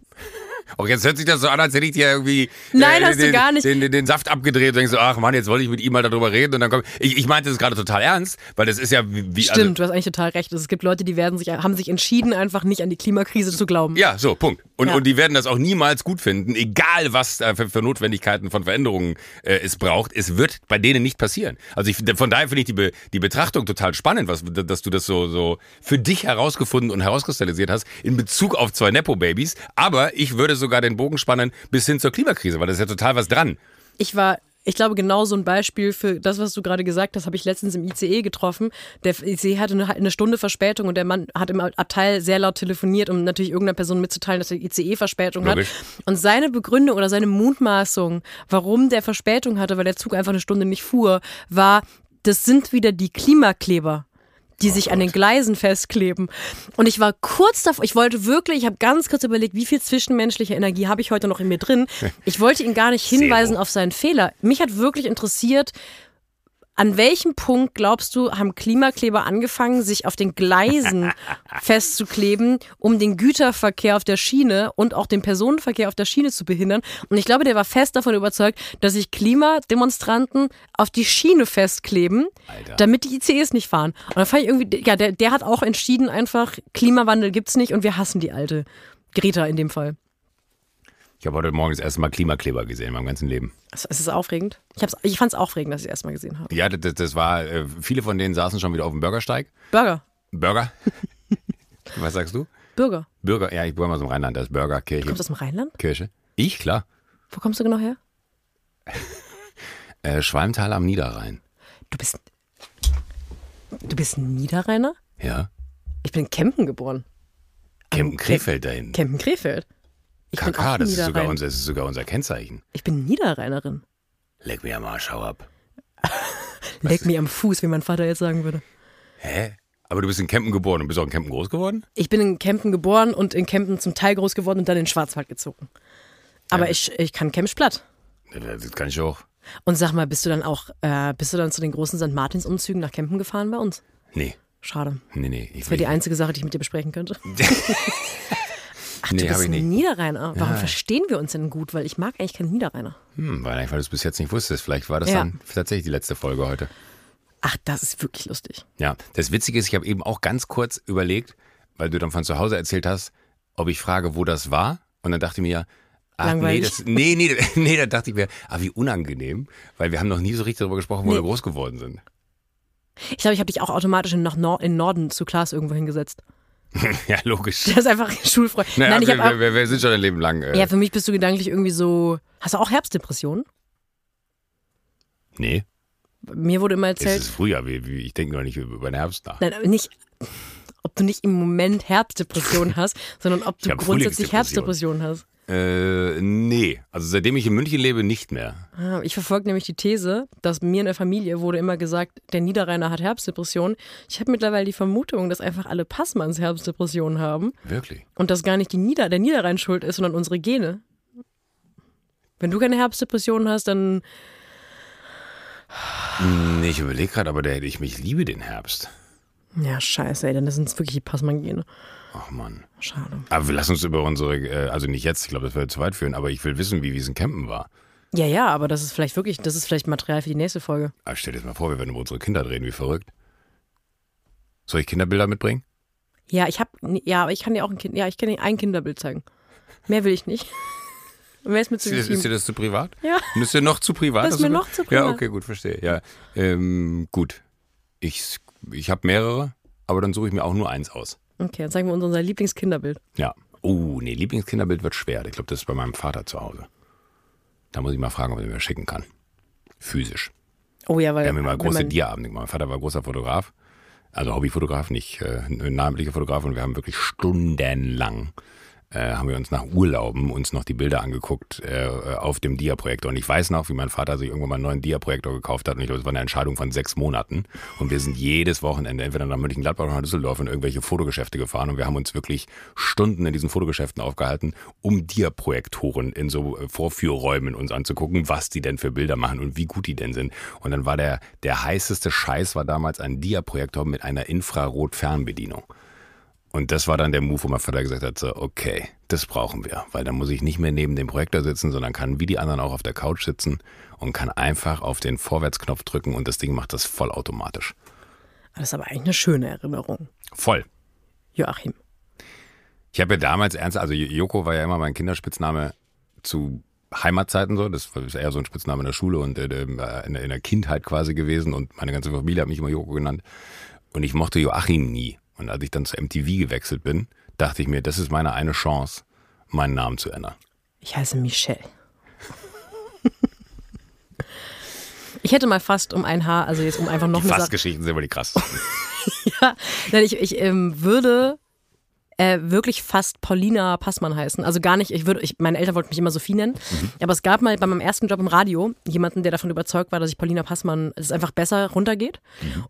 Auch jetzt hört sich das so an, als hätte ich dir irgendwie Nein, äh, hast den, du gar nicht. Den, den, den Saft abgedreht und denkst so, ach Mann, jetzt wollte ich mit ihm mal darüber reden und dann kommt. Ich, ich meinte das gerade total ernst, weil das ist ja wie. Stimmt, also, du hast eigentlich total recht. Es gibt Leute, die werden sich, haben sich entschieden, einfach nicht an die Klimakrise zu glauben. Ja, so, Punkt. Und, ja. und die werden das auch niemals gut finden, egal was äh, für, für, Notwendigkeiten von Veränderungen äh, es braucht. Es wird bei denen nicht passieren. Also ich, von daher finde ich die, Be, die Betrachtung total spannend, was, dass du das so, so für dich herausgefunden und herauskristallisiert hast in Bezug auf zwei Nepo-Babys. Aber ich würde sogar den Bogen spannen bis hin zur Klimakrise, weil da ist ja total was dran. Ich war ich glaube, genau so ein Beispiel für das, was du gerade gesagt hast, habe ich letztens im ICE getroffen. Der ICE hatte eine, Stunde Verspätung und der Mann hat im Abteil sehr laut telefoniert, um natürlich irgendeiner Person mitzuteilen, dass der ICE Verspätung hat. Und seine Begründung oder seine Mutmaßung, warum der Verspätung hatte, weil der Zug einfach eine Stunde nicht fuhr, war, das sind wieder die Klimakleber die oh sich an den Gleisen festkleben. Und ich war kurz davor, ich wollte wirklich, ich habe ganz kurz überlegt, wie viel zwischenmenschliche Energie habe ich heute noch in mir drin. Ich wollte ihn gar nicht hinweisen Zero. auf seinen Fehler. Mich hat wirklich interessiert, an welchem Punkt glaubst du, haben Klimakleber angefangen, sich auf den Gleisen festzukleben, um den Güterverkehr auf der Schiene und auch den Personenverkehr auf der Schiene zu behindern? Und ich glaube, der war fest davon überzeugt, dass sich Klimademonstranten auf die Schiene festkleben, Alter. damit die ICEs nicht fahren. Und da fand ich irgendwie, ja, der, der hat auch entschieden einfach, Klimawandel gibt's nicht und wir hassen die alte. Greta in dem Fall. Ich habe heute Morgen das erste Mal Klimakleber gesehen in meinem ganzen Leben. Es ist aufregend. Ich, ich fand es aufregend, dass ich es erst mal gesehen habe. Ja, das, das war, äh, viele von denen saßen schon wieder auf dem Bürgersteig. Burger. Burger? Was sagst du? Bürger. Bürger, ja, ich wohne mal aus dem Rheinland, das ist Burger, Kirche. Du kommst aus dem Rheinland? Kirche. Ich, klar. Wo kommst du genau her? äh, Schwalmtal am Niederrhein. Du bist. Du bist ein Niederrheiner? Ja. Ich bin in Kempen geboren. Kempen-Krefeld dahin. Kempen-Krefeld. Ich KK, das ist, sogar unser, das ist sogar unser Kennzeichen. Ich bin Niederrheinerin. Leck mir am Arsch, hau ab. Leck mir am Fuß, wie mein Vater jetzt sagen würde. Hä? Aber du bist in Kempen geboren und bist auch in Kempen groß geworden? Ich bin in Kempen geboren und in Kempen zum Teil groß geworden und dann in Schwarzwald gezogen. Aber ja. ich, ich kann Kempisch platt. Das kann ich auch. Und sag mal, bist du dann auch, äh, bist du dann zu den großen St. Martins-Umzügen nach Kempen gefahren bei uns? Nee. Schade. Nee, nee. das wäre die einzige Sache, die ich mit dir besprechen könnte. Ach, nee, du bist ein Niederrheiner. Warum ja. verstehen wir uns denn gut? Weil ich mag eigentlich keinen Niederrheiner. Hm, weil, weil du es bis jetzt nicht wusstest. Vielleicht war das ja. dann tatsächlich die letzte Folge heute. Ach, das ist wirklich lustig. Ja, das Witzige ist, ich habe eben auch ganz kurz überlegt, weil du dann von zu Hause erzählt hast, ob ich frage, wo das war. Und dann dachte ich mir, Ach, nee, das, nee, nee, nee, da dachte ich mir, ah, wie unangenehm, weil wir haben noch nie so richtig darüber gesprochen, wo nee. wir groß geworden sind. Ich glaube, ich habe dich auch automatisch in, nach Nord in Norden zu Klaas irgendwo hingesetzt. ja, logisch. Das ist einfach schulfrei. Naja, Nein, ich wir, auch, wir, wir, sind schon ein Leben lang. Äh ja, für mich bist du gedanklich irgendwie so. Hast du auch Herbstdepressionen? Nee. Mir wurde immer erzählt. Es ist Frühjahr, ich denke noch nicht über den Herbst nach. Nein, nicht, ob du nicht im Moment Herbstdepressionen hast, sondern ob du grundsätzlich Herbstdepressionen hast. Äh, nee. Also seitdem ich in München lebe, nicht mehr. Ah, ich verfolge nämlich die These, dass mir in der Familie wurde immer gesagt, der Niederrheiner hat Herbstdepressionen. Ich habe mittlerweile die Vermutung, dass einfach alle Passmanns Herbstdepressionen haben. Wirklich? Und dass gar nicht die Nieder der Niederrhein schuld ist, sondern unsere Gene. Wenn du keine Herbstdepressionen hast, dann. Nee, ich überlege gerade, aber der, ich, ich liebe den Herbst. Ja, scheiße, ey, dann sind es wirklich die Passmann-Gene. Ach Mann. Schade. Aber wir lassen uns über unsere, äh, also nicht jetzt, ich glaube, das würde zu weit führen, aber ich will wissen, wie es in Campen war. Ja, ja, aber das ist vielleicht wirklich, das ist vielleicht Material für die nächste Folge. Aber stell dir das mal vor, wir werden über unsere Kinder reden, wie verrückt. Soll ich Kinderbilder mitbringen? Ja, ich habe, ja, aber ich kann dir auch ein Kind, ja, ich kann dir ein Kinderbild zeigen. Mehr will ich nicht. Wer ist mir zu ist, ist dir das zu privat? Ja. Ist dir noch zu privat? Das ist mir noch zu privat. Ja, okay, gut, verstehe. Ja, ähm, gut. Ich, ich habe mehrere, aber dann suche ich mir auch nur eins aus. Okay, dann zeigen wir uns unser Lieblingskinderbild. Ja. Oh, nee, Lieblingskinderbild wird schwer. Ich glaube, das ist bei meinem Vater zu Hause. Da muss ich mal fragen, ob er mir schicken kann. Physisch. Oh ja, weil. Wir haben immer große Dia-Abende gemacht. Mein Vater war großer Fotograf, also Hobbyfotograf, nicht äh, namentlicher Fotograf. Und wir haben wirklich stundenlang äh, haben wir uns nach Urlauben uns noch die Bilder angeguckt äh, auf dem Dia-Projektor. Und ich weiß noch, wie mein Vater sich irgendwann mal einen neuen Dia-Projektor gekauft hat. Und ich glaube, es war eine Entscheidung von sechs Monaten. Und wir sind jedes Wochenende entweder nach Mönchengladbach oder nach Düsseldorf in irgendwelche Fotogeschäfte gefahren. Und wir haben uns wirklich Stunden in diesen Fotogeschäften aufgehalten, um Dia-Projektoren in so äh, Vorführräumen uns anzugucken, was die denn für Bilder machen und wie gut die denn sind. Und dann war der, der heißeste Scheiß war damals ein Dia-Projektor mit einer Infrarot-Fernbedienung. Und das war dann der Move, wo mein Vater gesagt hat, so, okay, das brauchen wir. Weil dann muss ich nicht mehr neben dem Projektor sitzen, sondern kann wie die anderen auch auf der Couch sitzen und kann einfach auf den Vorwärtsknopf drücken und das Ding macht das vollautomatisch. Das ist aber eigentlich eine schöne Erinnerung. Voll. Joachim. Ich habe ja damals ernst, also Joko war ja immer mein Kinderspitzname zu Heimatzeiten so. Das ist eher so ein Spitzname in der Schule und äh, in der Kindheit quasi gewesen und meine ganze Familie hat mich immer Joko genannt. Und ich mochte Joachim nie. Und als ich dann zu MTV gewechselt bin, dachte ich mir, das ist meine eine Chance, meinen Namen zu ändern. Ich heiße Michelle. Ich hätte mal fast um ein Haar, also jetzt um einfach noch Die eine Sache. Fassgeschichten sind immer die krassesten. Ja, nein, ich, ich ähm, würde äh, wirklich fast Paulina Passmann heißen. Also gar nicht, ich würde, ich, meine Eltern wollten mich immer Sophie nennen. Aber es gab mal bei meinem ersten Job im Radio jemanden, der davon überzeugt war, dass ich Paulina Passmann, dass es einfach besser runtergeht.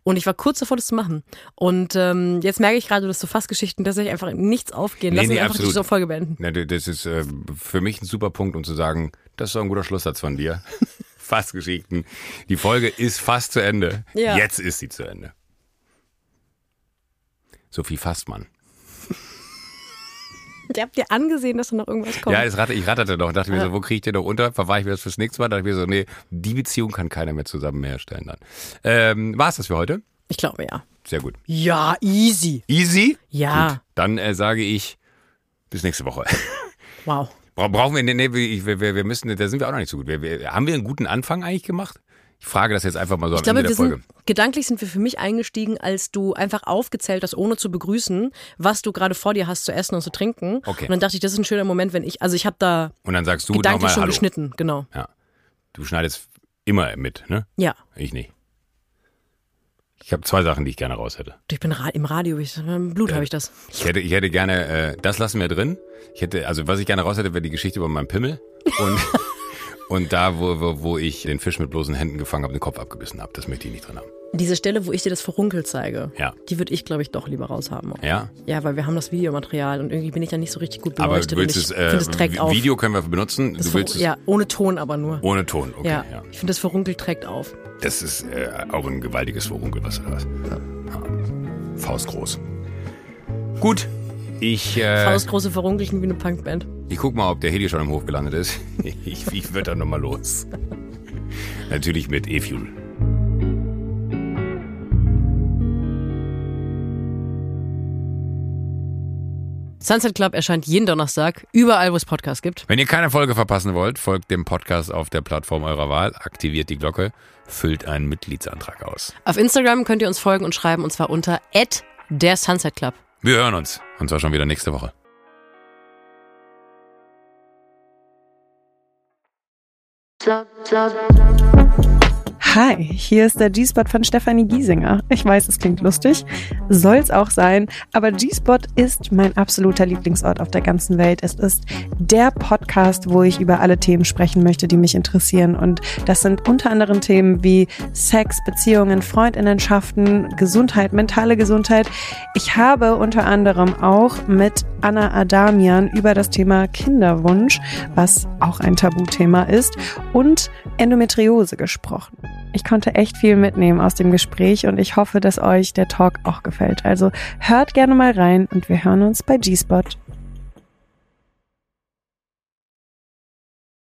Und ich war kurz davor, das zu machen. Und ähm, jetzt merke ich gerade, dass so Fassgeschichten tatsächlich einfach nichts aufgehen. Nee, Lass nee, uns einfach absolut. diese Folge beenden. Na, das ist äh, für mich ein super Punkt, um zu sagen, das ist doch ein guter Schlusssatz von dir. Fassgeschichten. Die Folge ist fast zu Ende. Ja. Jetzt ist sie zu Ende. Sophie Fassmann. Ihr habt dir angesehen, dass da noch irgendwas kommt. Ja, es ratte, ich ratterte doch. Dachte mir so, wo kriege ich den noch unter? Verwahre ich mir das fürs nächste Mal? Dachte ich mir so, nee, die Beziehung kann keiner mehr zusammen herstellen dann. Ähm, War es das für heute? Ich glaube ja. Sehr gut. Ja, easy. Easy? Ja. Gut. Dann äh, sage ich bis nächste Woche. Wow. Bra- Brauchen wir, nee, nee, wir, wir, wir müssen, da sind wir auch noch nicht so gut. Wir, wir, haben wir einen guten Anfang eigentlich gemacht? Ich frage das jetzt einfach mal so Ich am glaube, Ende der Folge. sind, gedanklich sind wir für mich eingestiegen, als du einfach aufgezählt hast, ohne zu begrüßen, was du gerade vor dir hast zu essen und zu trinken. Okay. Und dann dachte ich, das ist ein schöner Moment, wenn ich, also ich habe da Und dann sagst du gedanklich nochmal schon Hallo. geschnitten, genau. Ja. Du schneidest immer mit, ne? Ja. Ich nicht. Ich habe zwei Sachen, die ich gerne raus hätte. Ich bin ra im Radio, ich, im Blut habe ich das. Ich hätte, ich hätte gerne, äh, das lassen wir drin. Ich hätte, also was ich gerne raus hätte, wäre die Geschichte über meinen Pimmel. Und, und da, wo, wo, wo ich den Fisch mit bloßen Händen gefangen habe, den Kopf abgebissen habe. Das möchte ich nicht drin haben. Diese Stelle, wo ich dir das Verrunkel zeige, Ja. die würde ich, glaube ich, doch lieber raushaben. Ja? Ja, weil wir haben das Videomaterial und irgendwie bin ich da nicht so richtig gut Aber beleuchtet. du willst und es, ich äh, es trägt auf. Video können wir benutzen. Das Du willst es ja, ohne Ton aber nur. ohne Ton. Okay, ja. ja. Ich finde, das Verrunkel trägt auf. Das ist äh, auch ein gewaltiges Verunkel, was du hast. Ja. Faust groß. Gut. Ich, äh, Faustgroße Verrunkelchen wie eine Punkband. Ich guck mal, ob der Heli schon im Hof gelandet ist. Ich, ich würde dann nochmal los. Natürlich mit E-Fuel. Sunset Club erscheint jeden Donnerstag, überall, wo es Podcasts gibt. Wenn ihr keine Folge verpassen wollt, folgt dem Podcast auf der Plattform eurer Wahl, aktiviert die Glocke, füllt einen Mitgliedsantrag aus. Auf Instagram könnt ihr uns folgen und schreiben, und zwar unter der Sunset Club. Wir hören uns. Und zwar schon wieder nächste Woche. club, club, club. Hi, hier ist der G-Spot von Stefanie Giesinger. Ich weiß, es klingt lustig, soll's auch sein, aber G-Spot ist mein absoluter Lieblingsort auf der ganzen Welt. Es ist der Podcast, wo ich über alle Themen sprechen möchte, die mich interessieren. Und das sind unter anderem Themen wie Sex, Beziehungen, Freundinnenschaften, Gesundheit, mentale Gesundheit. Ich habe unter anderem auch mit Anna Adamian über das Thema Kinderwunsch, was auch ein Tabuthema ist, und Endometriose gesprochen. Ich konnte echt viel mitnehmen aus dem Gespräch und ich hoffe, dass euch der Talk auch gefällt. Also hört gerne mal rein und wir hören uns bei G-Spot.